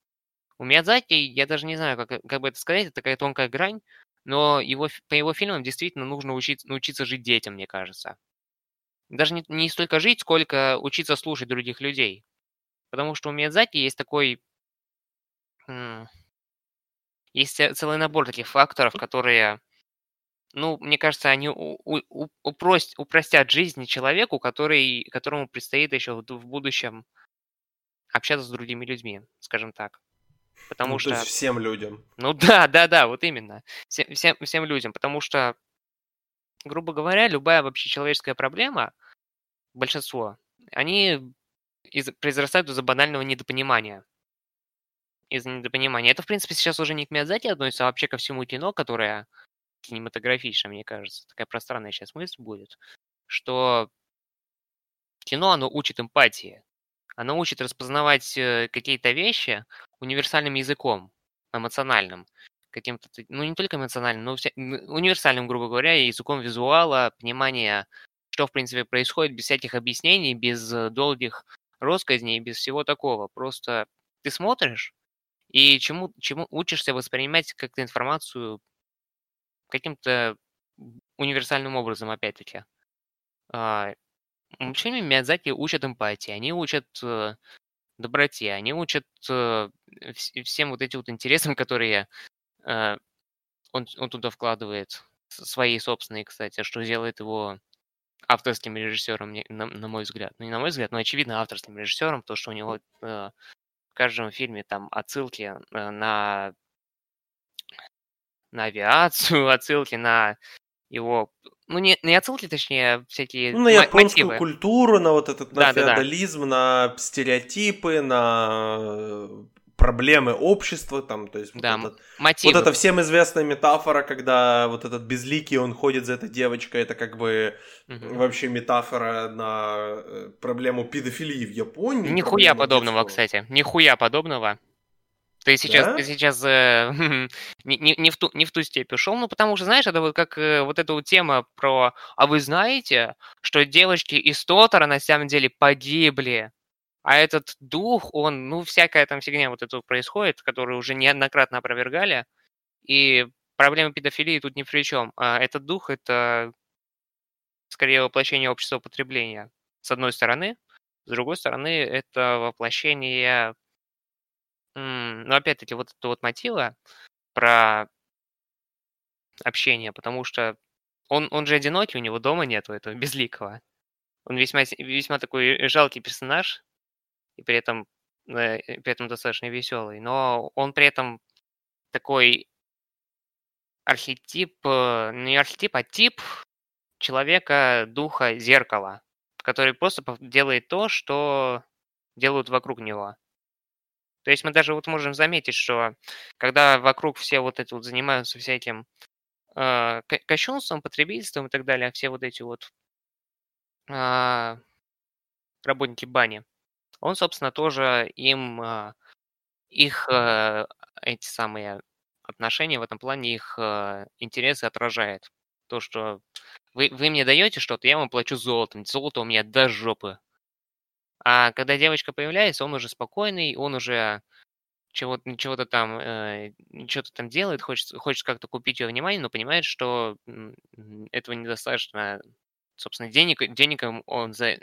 У Миядзаки, я даже не знаю, как, как бы это сказать, это такая тонкая грань, но его, по его фильмам действительно нужно учиться, научиться жить детям, мне кажется. Даже не, не столько жить, сколько учиться слушать других людей. Потому что у Миядзаки есть такой... Есть целый набор таких факторов, которые, ну, мне кажется, они у, у, упрост, упростят жизнь человеку, который, которому предстоит еще в, в будущем общаться с другими людьми, скажем так. Потому ну, что... То есть всем людям. Ну да, да, да, вот именно. Всем, всем, всем людям. Потому что, грубо говоря, любая вообще человеческая проблема, большинство, они из, произрастают из-за банального недопонимания. Из-за недопонимания. Это, в принципе, сейчас уже не к Миядзаки относится, а вообще ко всему кино, которое кинематографичное, мне кажется. Такая пространная сейчас мысль будет, что кино, оно учит эмпатии. Оно учит распознавать э, какие-то вещи универсальным языком, эмоциональным. Каким-то, ну, не только эмоциональным, но вся, универсальным, грубо говоря, языком визуала, понимания, что, в принципе, происходит без всяких объяснений, без э, долгих россказней, без всего такого. Просто ты смотришь и чему, чему учишься воспринимать как-то информацию каким-то универсальным образом, опять-таки. А, Мультфильмы Миядзаки учат эмпатии, они учат э, доброте, они учат э, всем вот этим вот интересам, которые э, он, он туда вкладывает, свои собственные, кстати, что делает его авторским режиссером, на, на мой взгляд. Ну, не на мой взгляд, но очевидно авторским режиссером, то, что у него э, в каждом фильме там отсылки э, на, на авиацию, отсылки на его ну, не, не отсылки, точнее, всякие Ну, на японскую мотивы. культуру, на вот этот, на да, феодализм, да, да. на стереотипы, на проблемы общества, там, то есть да, вот, этот, мотивы. вот эта всем известная метафора, когда вот этот безликий, он ходит за этой девочкой, это как бы угу. вообще метафора на э, проблему педофилии в Японии. Нихуя подобного, детского. кстати, нихуя подобного. Ты сейчас, да? ты сейчас э, не, не, не, в ту, не в ту степь ушел, ну потому что, знаешь, это вот как э, вот эта вот тема про «А вы знаете, что девочки из Тотара на самом деле погибли?» А этот дух, он, ну, всякая там фигня вот это происходит, которую уже неоднократно опровергали, и проблема педофилии тут ни при чем. А этот дух — это скорее воплощение общества потребления, с одной стороны. С другой стороны, это воплощение но опять-таки вот это вот мотива про общение, потому что он, он же одинокий, у него дома нету этого безликого. Он весьма, весьма такой жалкий персонаж, и при этом, э, при этом достаточно веселый. Но он при этом такой архетип, э, не архетип, а тип человека, духа, зеркала, который просто делает то, что делают вокруг него. То есть мы даже вот можем заметить, что когда вокруг все вот это вот занимаются всяким э, кощунством, потребительством и так далее, все вот эти вот э, работники бани, он, собственно, тоже им э, их э, эти самые отношения в этом плане, их э, интересы отражает. То, что вы, вы мне даете что-то, я вам плачу золотом. Золото у меня до жопы. А когда девочка появляется, он уже спокойный, он уже чего-то чего там, э, что-то там делает, хочет, хочет как-то купить ее внимание, но понимает, что этого недостаточно. Собственно, денег, денег он за...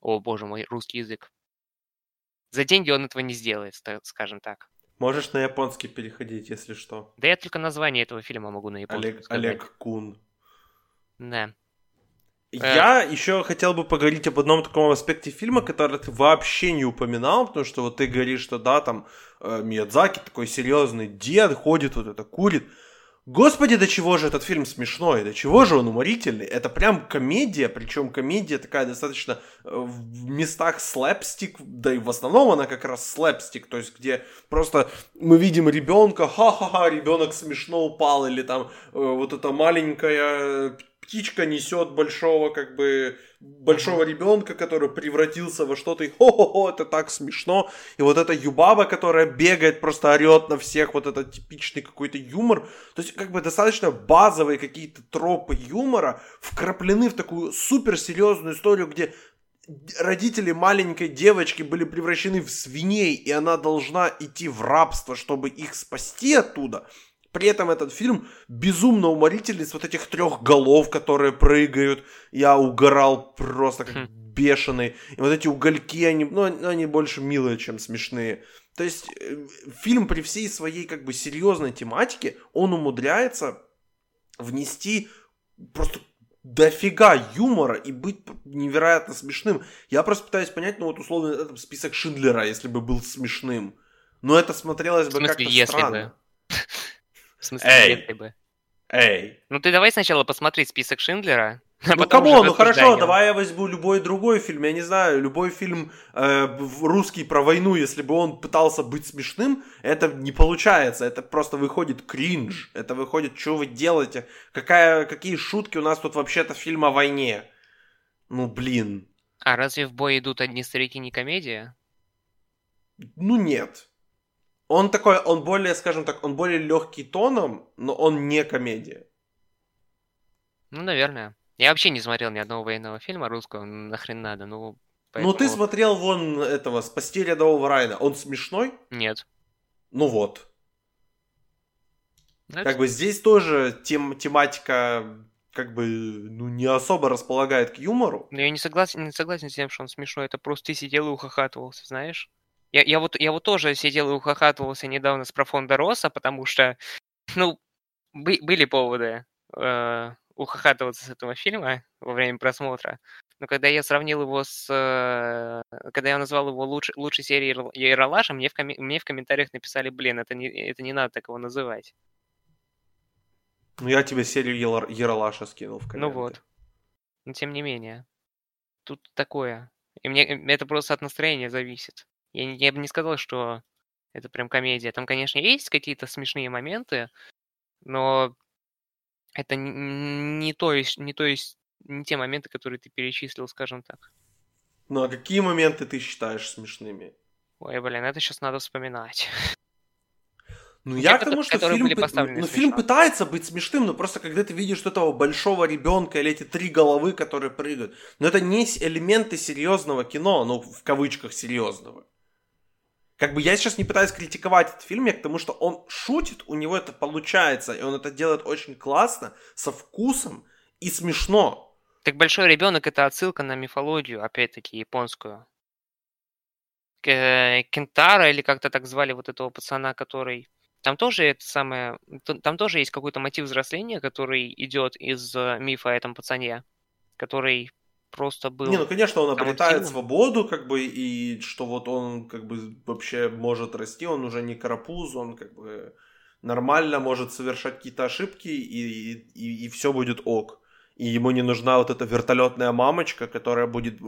О, боже мой, русский язык. За деньги он этого не сделает, скажем так. Можешь на японский переходить, если что. Да я только название этого фильма могу на японском Олег, сказать. Олег Кун. Да. Я еще хотел бы поговорить об одном таком аспекте фильма, который ты вообще не упоминал, потому что вот ты говоришь, что да, там э, Миядзаки такой серьезный дед, ходит вот это, курит. Господи, до чего же этот фильм смешной, до чего же он уморительный. Это прям комедия, причем комедия такая достаточно э, в местах слэпстик, да и в основном она как раз слэпстик, то есть где просто мы видим ребенка, ха-ха-ха, ребенок смешно упал, или там э, вот эта маленькая птичка несет большого, как бы, большого ребенка, который превратился во что-то, и хо-хо-хо, это так смешно. И вот эта юбаба, которая бегает, просто орет на всех, вот это типичный какой-то юмор. То есть, как бы, достаточно базовые какие-то тропы юмора вкраплены в такую суперсерьезную историю, где родители маленькой девочки были превращены в свиней, и она должна идти в рабство, чтобы их спасти оттуда. При этом этот фильм безумно уморительный, с вот этих трех голов, которые прыгают. Я угорал просто как хм. бешеный. И вот эти угольки, они, ну, они больше милые, чем смешные. То есть э, фильм при всей своей как бы серьезной тематике, он умудряется внести просто дофига юмора и быть невероятно смешным. Я просто пытаюсь понять, ну вот условно этот список Шиндлера, если бы был смешным. Но это смотрелось бы как-то странно. Бы. В смысле, Эй. если бы. Эй. Ну ты давай сначала посмотри список Шиндлера. А ну кому? Ну хорошо, давай я возьму любой другой фильм, я не знаю, любой фильм э, русский про войну, если бы он пытался быть смешным, это не получается, это просто выходит кринж, это выходит, что вы делаете, какая, какие шутки у нас тут вообще-то фильм о войне. Ну блин. А разве в бой идут одни старики не комедия? Ну нет. Он такой, он более, скажем так, он более легкий тоном, но он не комедия. Ну, наверное. Я вообще не смотрел ни одного военного фильма русского, нахрен надо, ну... Поэтому... Ну, ты смотрел вон этого, «Спасти рядового Райна». Он смешной? Нет. Ну вот. Значит... Как бы здесь тоже тем, тематика как бы ну, не особо располагает к юмору. Но я не согласен, не согласен с тем, что он смешной. Это просто ты сидел и ухахатывался, знаешь? Я, я, вот, я вот тоже сидел и ухахатывался недавно с профонда Роса, потому что, ну, бы, были поводы э, ухахатываться с этого фильма во время просмотра. Но когда я сравнил его с... Э, когда я назвал его луч, лучшей серией Ералаша, мне в, коми, мне в комментариях написали, блин, это не, это не надо так его называть. Ну, я тебе серию Ералаша скинул в комменты. Ну вот. Но тем не менее. Тут такое. И мне это просто от настроения зависит. Я, я бы не сказал, что это прям комедия. Там, конечно, есть какие-то смешные моменты, но это не, то есть, не то есть, не те моменты, которые ты перечислил, скажем так. Ну а какие моменты ты считаешь смешными? Ой, блин, это сейчас надо вспоминать. Ну, я к тому, что фильм, ну, фильм пытается быть смешным, но просто когда ты видишь этого большого ребенка или эти три головы, которые прыгают, но это не элементы серьезного кино, ну, в кавычках серьезного. Как бы я сейчас не пытаюсь критиковать этот фильм, я к тому, что он шутит, у него это получается, и он это делает очень классно, со вкусом и смешно. Так большой ребенок это отсылка на мифологию, опять-таки, японскую. Э, Кентара, или как-то так звали вот этого пацана, который... Там тоже это самое... Там тоже есть какой-то мотив взросления, который идет из э, мифа о этом пацане, который просто был... Не, ну, конечно, он обретает свободу, как бы, и что вот он, как бы, вообще может расти, он уже не карапуз, он, как бы, нормально может совершать какие-то ошибки, и, и, и все будет ок. И ему не нужна вот эта вертолетная мамочка, которая будет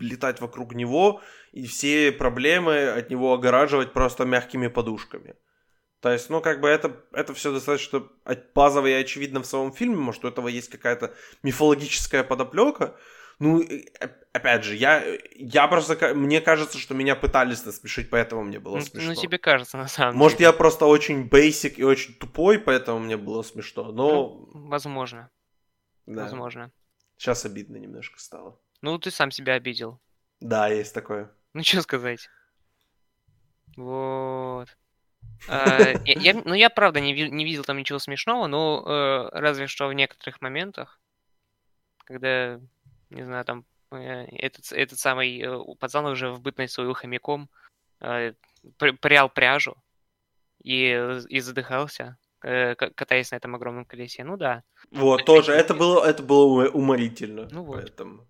летать вокруг него, и все проблемы от него огораживать просто мягкими подушками. То есть, ну, как бы это, это все достаточно базово и очевидно в самом фильме, может, у этого есть какая-то мифологическая подоплека, ну, опять же, я, я просто, мне кажется, что меня пытались насмешить, поэтому мне было ну, смешно. Ну, тебе кажется, на самом Может, деле. Может, я просто очень basic и очень тупой, поэтому мне было смешно, но... Ну, возможно. Да. Возможно. Сейчас обидно немножко стало. Ну, ты сам себя обидел. Да, есть такое. Ну, что сказать. Вот. А, я, ну, я правда не, не видел там ничего смешного, но э, разве что в некоторых моментах, когда не знаю, там э, этот, этот самый э, пацан уже в бытность свою хомяком э, прял пряжу и, и задыхался. катаясь на этом огромном колесе. Ну да. Вот, тоже. Это было, это было уморительно. Ну вот. Поэтому.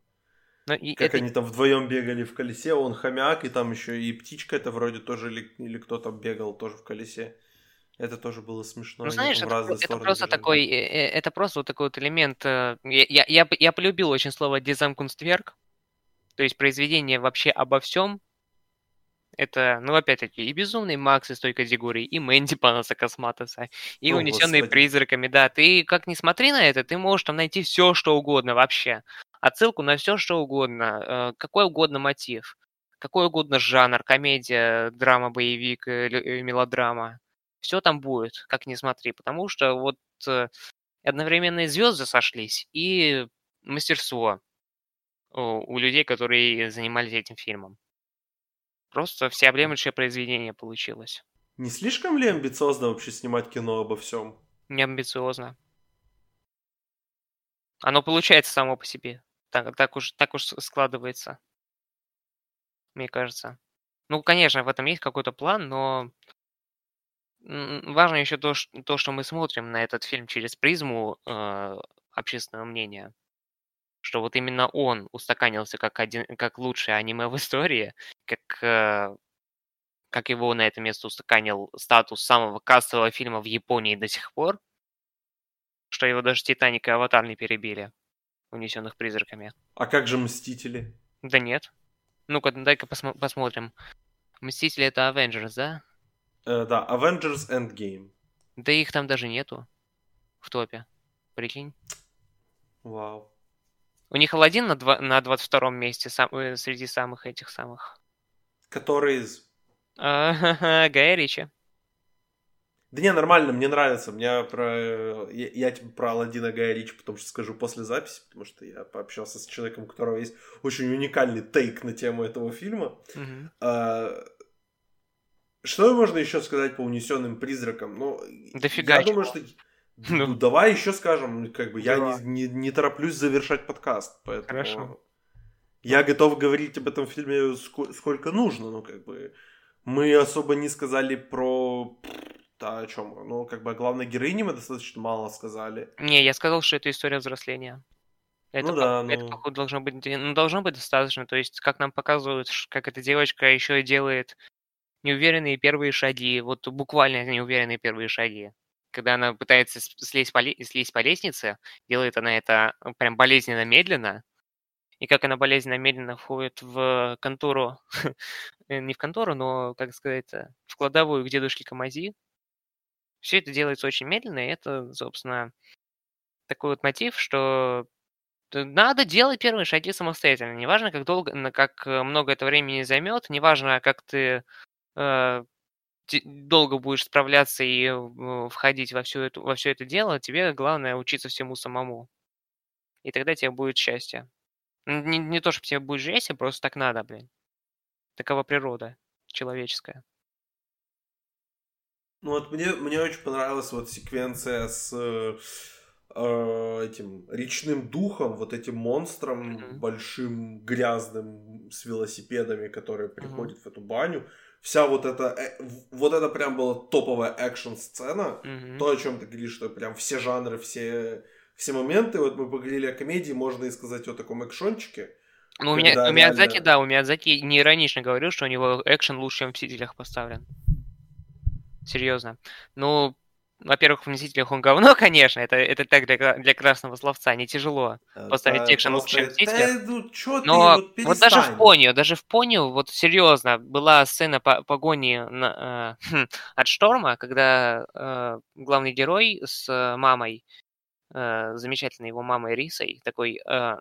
Но и как это... они там вдвоем бегали в колесе, он хомяк, и там еще и птичка это вроде тоже, или, или кто там бегал тоже в колесе. Это тоже было смешно. Ну, знаешь, это, это просто бежали. такой, э, э, это просто вот такой вот элемент. Э, я, я, я полюбил очень слово «дизаймкунстверк», то есть произведение вообще обо всем. Это, ну, опять-таки, и Безумный Макс из той категории, и Мэнди Панаса Косматоса, и О, Унесенные Господи. призраками, да. Ты как не смотри на это, ты можешь там найти все, что угодно вообще отсылку на все, что угодно, какой угодно мотив, какой угодно жанр, комедия, драма, боевик, мелодрама. Все там будет, как ни смотри, потому что вот э, одновременно и звезды сошлись, и мастерство у людей, которые занимались этим фильмом. Просто всеобъемлющее произведение получилось. Не слишком ли амбициозно вообще снимать кино обо всем? Не амбициозно. Оно получается само по себе. Так, так, уж, так уж складывается. Мне кажется. Ну, конечно, в этом есть какой-то план, но важно еще то, что, то, что мы смотрим на этот фильм через призму э, общественного мнения. Что вот именно он устаканился как, один, как лучшее аниме в истории, как, э, как его на это место устаканил статус самого кассового фильма в Японии до сих пор, что его даже Титаник и Аватар не перебили унесенных призраками. А как же Мстители? Да нет. Ну-ка, дай-ка посмо- посмотрим. Мстители это Avengers, да? Э, да, Avengers Endgame. Да их там даже нету в топе. Прикинь. Вау. У них Алладин на, два, на 22 месте сам, э, среди самых этих самых. Который из? Гая Ричи. Да не, нормально, мне нравится. Мне про... Я, я тебе про Алладина Гая Ричи потому что скажу после записи, потому что я пообщался с человеком, у которого есть очень уникальный тейк на тему этого фильма. Mm-hmm. А, что можно еще сказать по унесенным призракам? Ну, Дофига я думаю, что... Ну, ну, давай еще скажем, как бы я не, не, не тороплюсь завершать подкаст, поэтому Хорошо. я готов говорить об этом фильме сколько нужно, ну как бы мы особо не сказали про да, о чем? Ну, как бы о главной героине мы достаточно мало сказали. Не, я сказал, что это история взросления. Это, ну да, это, ну... походу, должно быть, ну, должно быть достаточно. То есть, как нам показывают, как эта девочка еще делает неуверенные первые шаги, вот буквально неуверенные первые шаги. Когда она пытается слезть по, слезть по лестнице, делает она это прям болезненно медленно, и как она болезненно медленно входит в контору, не в контору, но, как сказать, в кладовую к дедушке Камази, все это делается очень медленно, и это, собственно, такой вот мотив, что надо делать первые шаги самостоятельно. Неважно, как долго, как э, много это времени займет, неважно, как ты э, долго будешь справляться и э, входить во все, это, во все это дело, тебе главное учиться всему самому. И тогда тебе будет счастье. Не, не то, чтобы тебе будет счастье, просто так надо, блин. Такова природа человеческая. Ну вот мне, мне очень понравилась вот секвенция с э, этим речным духом, вот этим монстром mm-hmm. большим, грязным, с велосипедами, который приходит mm-hmm. в эту баню. Вся вот эта, э, вот это прям была топовая экшн-сцена. Mm-hmm. То, о чем ты говоришь, что прям все жанры, все, все моменты. Вот мы поговорили о комедии, можно и сказать о таком экшончике. Ну, у меня, у Миядзаки, реально... да, у Миядзаки не иронично говорил, что у него экшен лучше, чем в «Мстителях» поставлен серьезно. Ну, во-первых, в «Мстителях» он говно, конечно, это, это так для, для красного словца, не тяжело э, поставить да, лучше, чем «Мстителях». Ну, Но вот, вот даже в «Понию», даже в «Понию», вот серьезно, была сцена по погони на, э, от Шторма, когда э, главный герой с мамой, э, замечательной его мамой Рисой, такой э,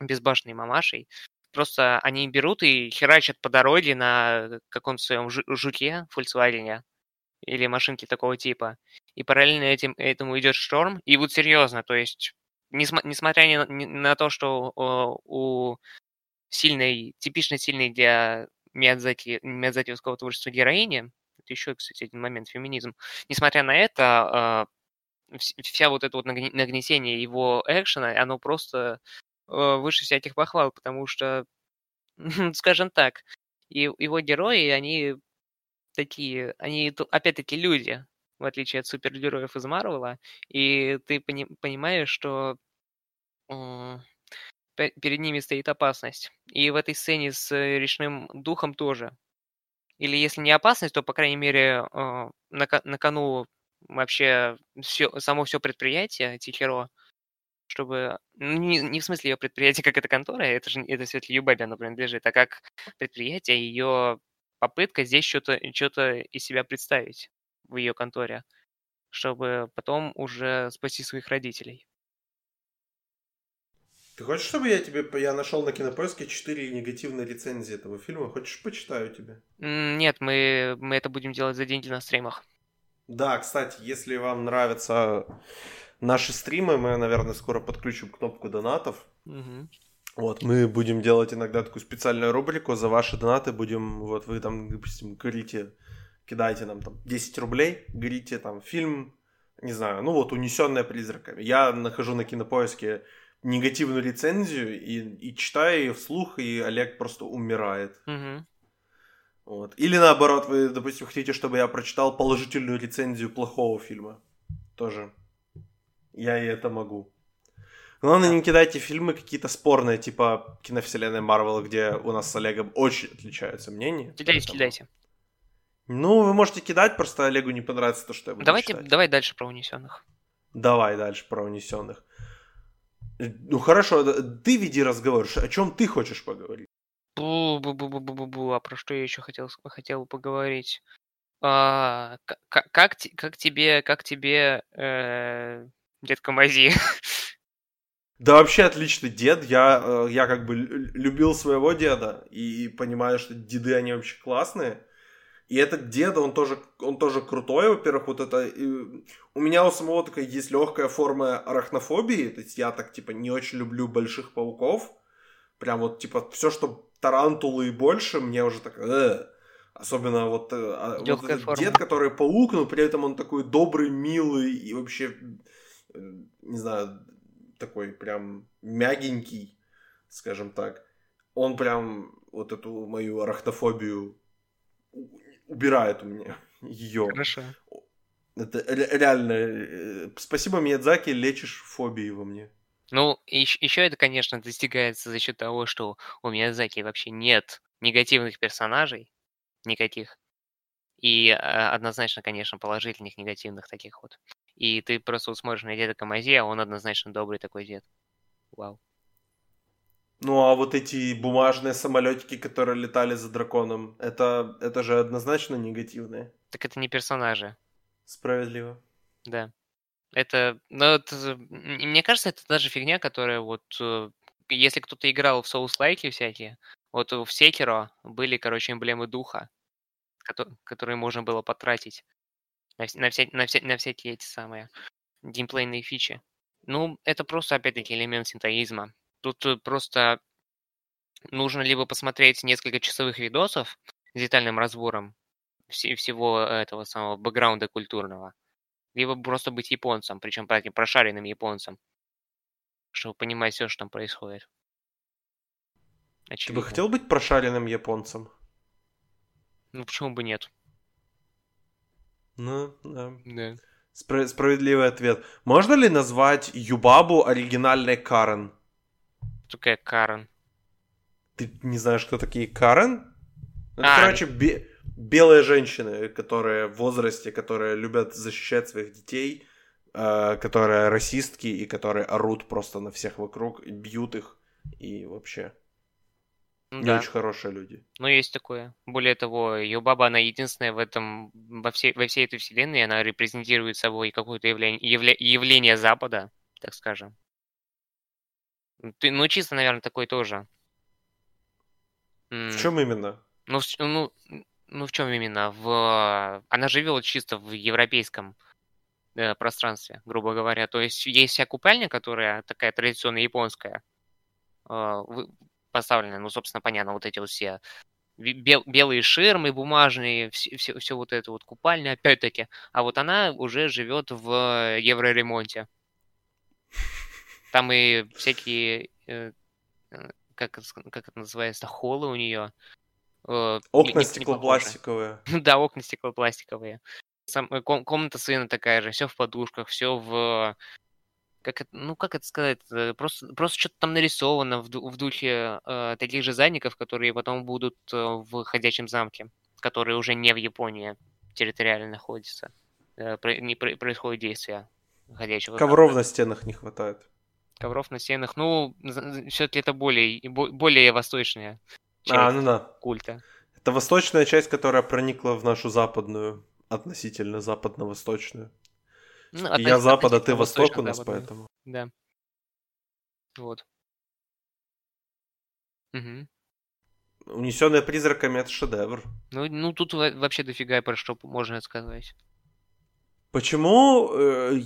безбашенной мамашей, просто они берут и херачат по дороге на каком-то своем жуке, Volkswagen, или машинки такого типа. И параллельно этим, этому идет шторм. И вот серьезно, то есть, несмотря на, то, что у сильной, типично сильной для Миядзаки, Миядзакиевского творчества героини, это еще, кстати, один момент, феминизм, несмотря на это, э, вся вот это вот нагнетение его экшена, оно просто э, выше всяких похвал, потому что, скажем так, и его герои, они такие, они опять-таки люди. в отличие от супергероев из Марвела, и ты пони- понимаешь, что э, перед ними стоит опасность. И в этой сцене с речным духом тоже. Или если не опасность, то, по крайней мере, э, на, на кону вообще все, само все предприятие Тихеро, чтобы... Ну, не, не в смысле ее предприятие, как это контора, это же это все-таки Юбабе оно принадлежит, а как предприятие, ее попытка здесь что-то что из себя представить в ее конторе, чтобы потом уже спасти своих родителей. Ты хочешь, чтобы я тебе... Я нашел на кинопоиске 4 негативные рецензии этого фильма. Хочешь, почитаю тебе? Нет, мы, мы это будем делать за деньги на стримах. Да, кстати, если вам нравятся наши стримы, мы, наверное, скоро подключим кнопку донатов. Угу. Вот, мы будем делать иногда такую специальную рубрику. За ваши донаты будем... Вот вы там, допустим, говорите, кидайте нам там 10 рублей, говорите там фильм, не знаю, ну вот «Унесенная призраками». Я нахожу на кинопоиске негативную рецензию и, и читаю ее вслух, и Олег просто умирает. Угу. Вот. Или наоборот, вы, допустим, хотите, чтобы я прочитал положительную рецензию плохого фильма. Тоже. Я и это могу. Главное, не кидайте фильмы какие-то спорные, типа киновселенной Марвел, где у нас с Олегом очень отличаются мнения. Кидайте, кидайте. Ну, вы можете кидать, просто Олегу не понравится то, что я буду Давайте, читать. Давай дальше про унесенных. Давай дальше про унесенных. Ну хорошо, ты веди разговор. О чем ты хочешь поговорить? Бу-бу-бу-бу-бу-бу. А про что я еще хотел, хотел поговорить? А, как, как, как тебе, как тебе э, детка Мази? Да вообще отличный дед. Я, э, я как бы любил своего деда и понимаю, что деды, они вообще классные. И этот дед, он тоже, он тоже крутой, во-первых, вот это... у меня у самого такая есть легкая форма арахнофобии, то есть я так, типа, не очень люблю больших пауков. Прям вот, типа, все, что тарантулы и больше, мне уже так... Э, особенно вот, э, а, вот этот форма. дед, который паук, но при этом он такой добрый, милый и вообще, э, не знаю, такой прям мягенький, скажем так. Он прям вот эту мою арахнофобию убирает у меня ее. Хорошо. Это реально... Э, спасибо, Миядзаки, лечишь фобии во мне. Ну, еще это, конечно, достигается за счет того, что у Миядзаки вообще нет негативных персонажей, никаких. И а, однозначно, конечно, положительных, негативных таких вот. И ты просто вот смотришь на деда Камази, а он однозначно добрый такой дед. Вау. Ну а вот эти бумажные самолетики, которые летали за драконом, это, это же однозначно негативные. Так это не персонажи. Справедливо. Да. Это, ну, это, мне кажется, это даже фигня, которая вот, э, если кто-то играл в Souls-лайки всякие, вот в Sekiro были, короче, эмблемы духа, которые можно было потратить на, на, вся, на, вся, на всякие эти самые геймплейные фичи. Ну, это просто, опять-таки, элемент синтоизма. Тут э, просто нужно либо посмотреть несколько часовых видосов с детальным разбором всего этого самого бэкграунда культурного, либо просто быть японцем, причем таким прошаренным японцем, чтобы понимать все, что там происходит. Очевидно. Ты бы хотел быть прошаренным японцем? Ну, почему бы нет? Ну, да. Да. Спро- справедливый ответ. Можно ли назвать Юбабу оригинальной Карен? такая Карен? Ты не знаешь, кто такие Карен? Ну, а, короче, бе- белые женщины, которые в возрасте, которые любят защищать своих детей, э, которые расистки и которые орут просто на всех вокруг, бьют их и вообще. Ну, не да. очень хорошие люди. Ну, есть такое. Более того, ее баба, она единственная в этом, во всей, во всей этой вселенной, она репрезентирует собой какое-то явление, явля, явление Запада, так скажем. Ты, ну, чисто, наверное, такой тоже. В чем именно? Ну, в, ну, ну, в чем именно? В... Она живет чисто в европейском э, пространстве, грубо говоря. То есть есть вся купальня, которая такая традиционно японская, э, поставленная, ну, собственно, понятно, вот эти вот все бел, белые ширмы бумажные, все, все, все вот это вот купальня, опять-таки. А вот она уже живет в евроремонте. Там и всякие, э, э, как, как это называется, холлы у нее. Э, окна не, стеклопластиковые. да, окна стеклопластиковые. сам, ком, комната сына такая же, все в подушках, все в как это, ну как это сказать, э, просто, просто что-то там нарисовано в, в духе э, таких же задников, которые потом будут э, в ходячем замке, который уже не в Японии территориально находится, э, не про, происходит действие ходячего. Ковров замка. на стенах не хватает. Ковров на стенах, ну все-таки это более более восточная часть а, ну да. культа. Это восточная часть, которая проникла в нашу западную, относительно западно-восточную. Ну, Я запад, а ты восток у нас, поэтому. Да. Вот. Угу. Унесенные призраками это шедевр. Ну, ну тут вообще дофига про что можно сказать. Почему... Э,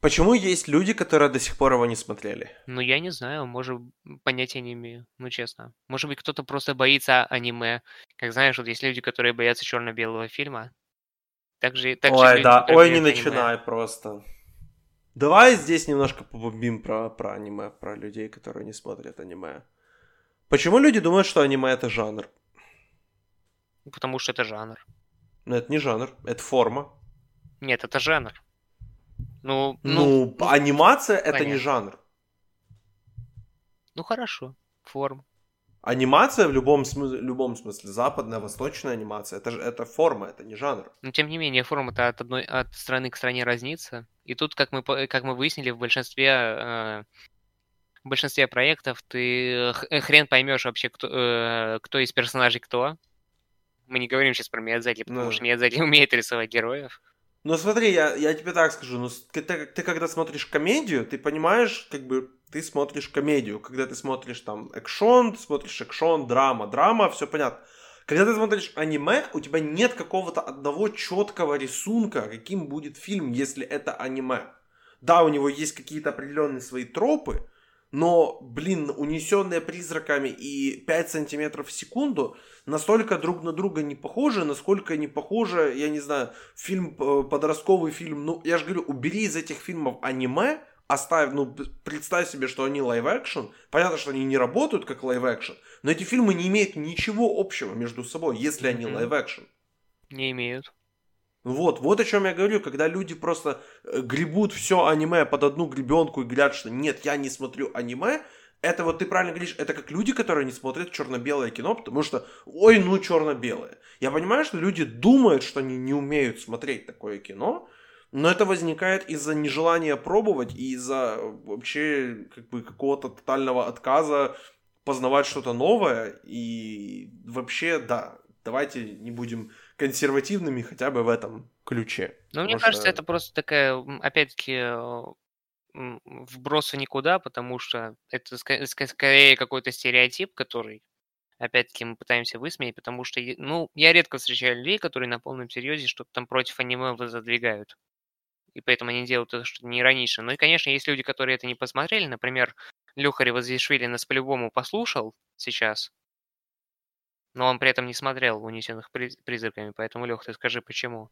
почему есть люди, которые до сих пор его не смотрели? Ну, я не знаю, может, понятия не имею, ну, честно. Может быть, кто-то просто боится аниме. Как знаешь, вот есть люди, которые боятся черно-белого фильма, также, также Ой, да, ой, не начинай просто. Давай здесь немножко побомбим про, про аниме, про людей, которые не смотрят аниме. Почему люди думают, что аниме это жанр? Потому что это жанр. Но это не жанр, это форма. Нет, это жанр. Ну, ну, ну анимация ну, это не жанр. Ну хорошо, форма. Анимация в любом, смысле, любом смысле, западная, восточная анимация, это, же, это форма, это не жанр. Но тем не менее, форма-то от, одной, от страны к стране разнится. И тут, как мы, как мы выяснили, в большинстве, э, в большинстве проектов ты хрен поймешь вообще, кто, э, кто из персонажей кто. Мы не говорим сейчас про Миядзаки, потому ну. что Миядзаки умеет рисовать героев. Ну смотри, я, я тебе так скажу, ну ты, ты, ты когда смотришь комедию, ты понимаешь, как бы ты смотришь комедию. Когда ты смотришь там экшон, ты смотришь экшон, драма, драма, все понятно. Когда ты смотришь аниме, у тебя нет какого-то одного четкого рисунка, каким будет фильм, если это аниме. Да, у него есть какие-то определенные свои тропы, но, блин, унесенные призраками и 5 сантиметров в секунду настолько друг на друга не похожи, насколько не похожи, я не знаю, фильм, э, подростковый фильм, ну, я же говорю, убери из этих фильмов аниме, оставь, ну, представь себе, что они live-action, понятно, что они не работают как live-action, но эти фильмы не имеют ничего общего между собой, если они live-action. Не имеют. Вот, вот о чем я говорю, когда люди просто э, гребут все аниме под одну гребенку и говорят, что нет, я не смотрю аниме, это вот ты правильно говоришь, это как люди, которые не смотрят черно-белое кино, потому что, ой, ну черно-белое. Я понимаю, что люди думают, что они не умеют смотреть такое кино, но это возникает из-за нежелания пробовать и из-за вообще как бы какого-то тотального отказа познавать что-то новое. И вообще, да, давайте не будем консервативными хотя бы в этом ключе. Ну, мне кажется, что... это просто такая, опять-таки, вброса никуда, потому что это скорее какой-то стереотип, который, опять-таки, мы пытаемся высмеять, потому что, ну, я редко встречаю людей, которые на полном серьезе что-то там против аниме задвигают и поэтому они делают это что-то не иронично. Ну и, конечно, есть люди, которые это не посмотрели. Например, Леха Ревозвишвили нас по-любому послушал сейчас, но он при этом не смотрел «Унесенных призраками», поэтому, Лех, ты скажи, почему?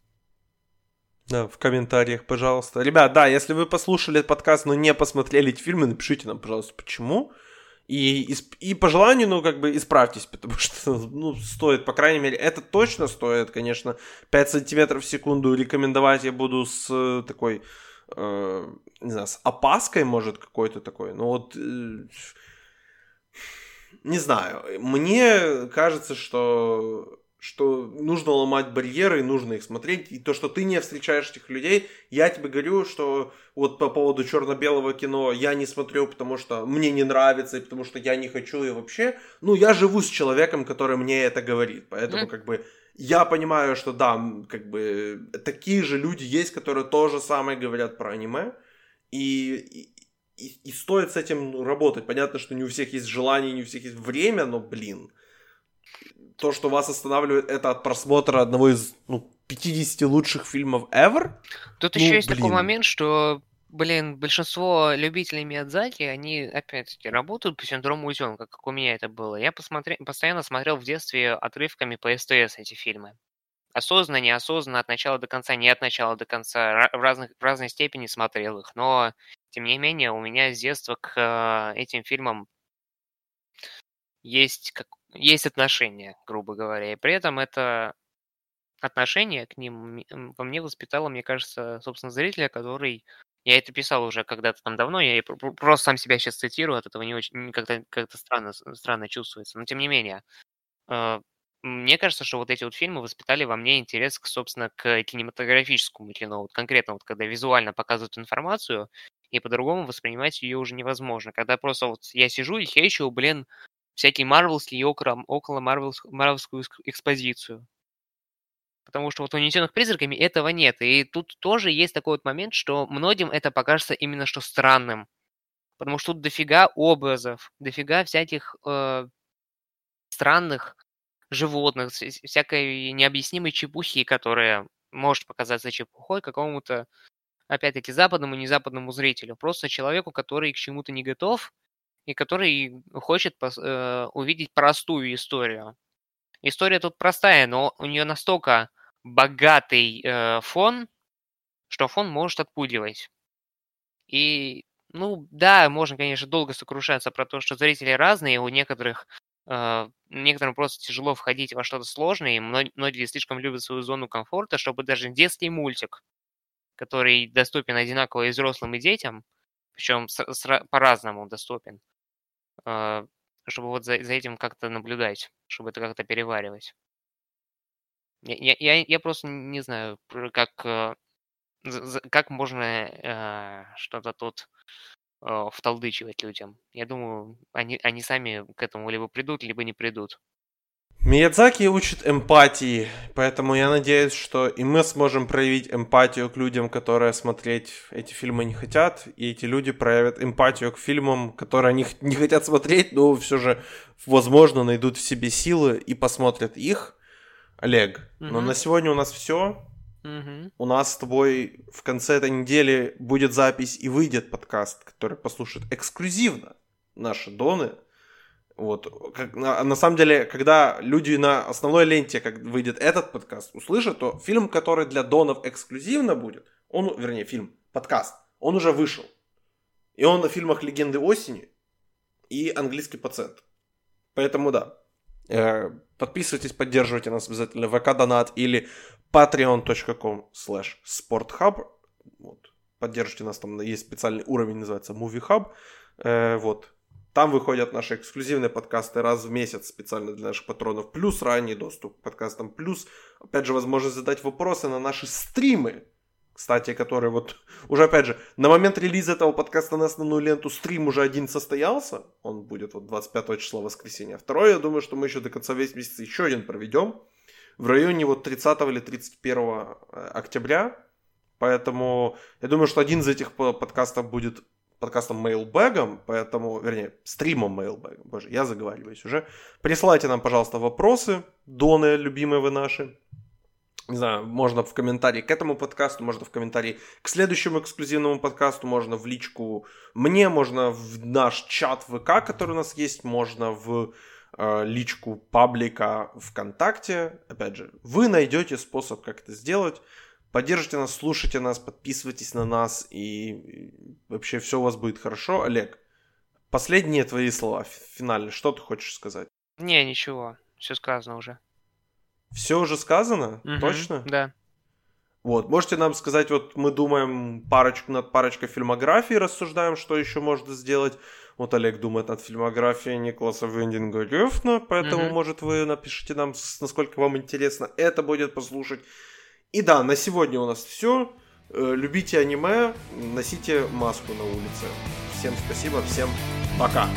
Да, в комментариях, пожалуйста. Ребят, да, если вы послушали этот подкаст, но не посмотрели эти фильмы, напишите нам, пожалуйста, почему. И, и, и по желанию, ну, как бы исправьтесь, потому что, ну, стоит, по крайней мере, это точно стоит, конечно, 5 сантиметров в секунду рекомендовать я буду с э, такой, э, не знаю, с опаской, может, какой-то такой, ну, вот, э, не знаю, мне кажется, что что нужно ломать барьеры, и нужно их смотреть. И то, что ты не встречаешь этих людей, я тебе говорю, что вот по поводу черно-белого кино я не смотрю, потому что мне не нравится, и потому что я не хочу, и вообще, ну, я живу с человеком, который мне это говорит. Поэтому, mm. как бы, я понимаю, что да, как бы, такие же люди есть, которые то же самое говорят про аниме. И, и, и стоит с этим работать. Понятно, что не у всех есть желание, не у всех есть время, но, блин, то, что вас останавливает, это от просмотра одного из ну, 50 лучших фильмов ever. Тут ну, еще есть блин. такой момент, что, блин, большинство любителей Миядзаки, они, опять-таки, работают по синдрому Узенка, как у меня это было. Я посмотрел, постоянно смотрел в детстве отрывками по СТС эти фильмы. Осознанно, неосознанно, от начала до конца, не от начала до конца, в, разных, в разной степени смотрел их. Но, тем не менее, у меня с детства к э, этим фильмам есть как, есть отношения, грубо говоря. И при этом это отношение к ним во мне воспитало, мне кажется, собственно, зрителя, который я это писал уже когда-то там давно, я просто сам себя сейчас цитирую, от этого не очень как-то как странно, странно чувствуется. Но тем не менее, э, мне кажется, что вот эти вот фильмы воспитали во мне интерес, к, собственно, к кинематографическому кино. Вот конкретно, вот когда визуально показывают информацию, и по-другому воспринимать ее уже невозможно. Когда просто вот я сижу и хейчу, блин, всякие марвелские и около, около марвелскую экспозицию. Потому что вот у «Унесенных призраками» этого нет. И тут тоже есть такой вот момент, что многим это покажется именно что странным. Потому что тут дофига образов, дофига всяких э, странных животных, всякой необъяснимой чепухи, которая может показаться чепухой какому-то, опять-таки, западному и незападному зрителю. Просто человеку, который к чему-то не готов и который хочет э, увидеть простую историю. История тут простая, но у нее настолько богатый э, фон, что фон может отпугивать. И, ну, да, можно, конечно, долго сокрушаться про то, что зрители разные, у некоторых некоторым просто тяжело входить во что-то сложное, и многие слишком любят свою зону комфорта, чтобы даже детский мультик, который доступен одинаково и взрослым, и детям, причем по-разному доступен, э, чтобы вот за, за этим как-то наблюдать, чтобы это как-то переваривать. Я, я, я просто не знаю, как, э, как можно э, что-то тут э, вталдычивать людям. Я думаю, они, они сами к этому либо придут, либо не придут. Миядзаки учит эмпатии, поэтому я надеюсь, что и мы сможем проявить эмпатию к людям, которые смотреть эти фильмы не хотят, и эти люди проявят эмпатию к фильмам, которые они не хотят смотреть, но все же, возможно, найдут в себе силы и посмотрят их. Олег, угу. но на сегодня у нас все. У нас с тобой в конце этой недели будет запись и выйдет подкаст, который послушают эксклюзивно наши доны. Вот. Как, на, на самом деле, когда люди на основной ленте, как выйдет этот подкаст, услышат, то фильм, который для донов эксклюзивно будет, он, вернее, фильм, подкаст, он уже вышел. И он на фильмах «Легенды осени» и «Английский пациент». Поэтому да, подписывайтесь, поддерживайте нас обязательно ВК Донат или patreon.com slash sporthub. Вот. Поддержите нас, там есть специальный уровень, называется Movie Hub. Э, вот. Там выходят наши эксклюзивные подкасты раз в месяц специально для наших патронов. Плюс ранний доступ к подкастам. Плюс, опять же, возможность задать вопросы на наши стримы кстати, который вот уже опять же на момент релиза этого подкаста на основную ленту стрим уже один состоялся, он будет вот 25 числа воскресенья. Второе, я думаю, что мы еще до конца весь месяц еще один проведем в районе вот 30 или 31 э, октября. Поэтому я думаю, что один из этих подкастов будет подкастом Mailbag, поэтому, вернее, стримом Mailbag. Боже, я заговариваюсь уже. Присылайте нам, пожалуйста, вопросы, доны, любимые вы наши не знаю, можно в комментарии к этому подкасту, можно в комментарии к следующему эксклюзивному подкасту, можно в личку мне, можно в наш чат ВК, который у нас есть, можно в э, личку паблика ВКонтакте. Опять же, вы найдете способ, как это сделать. Поддержите нас, слушайте нас, подписывайтесь на нас, и вообще все у вас будет хорошо. Олег, последние твои слова финальные, что ты хочешь сказать? Не, ничего, все сказано уже. Все уже сказано? Угу, Точно? Да. Вот, можете нам сказать, вот мы думаем парочку над парочкой фильмографии, рассуждаем, что еще можно сделать. Вот Олег думает над фильмографией Николаса Вендинга Рёфна, поэтому, угу. может, вы напишите нам, насколько вам интересно это будет послушать. И да, на сегодня у нас все. Э, любите аниме, носите маску на улице. Всем спасибо, всем пока.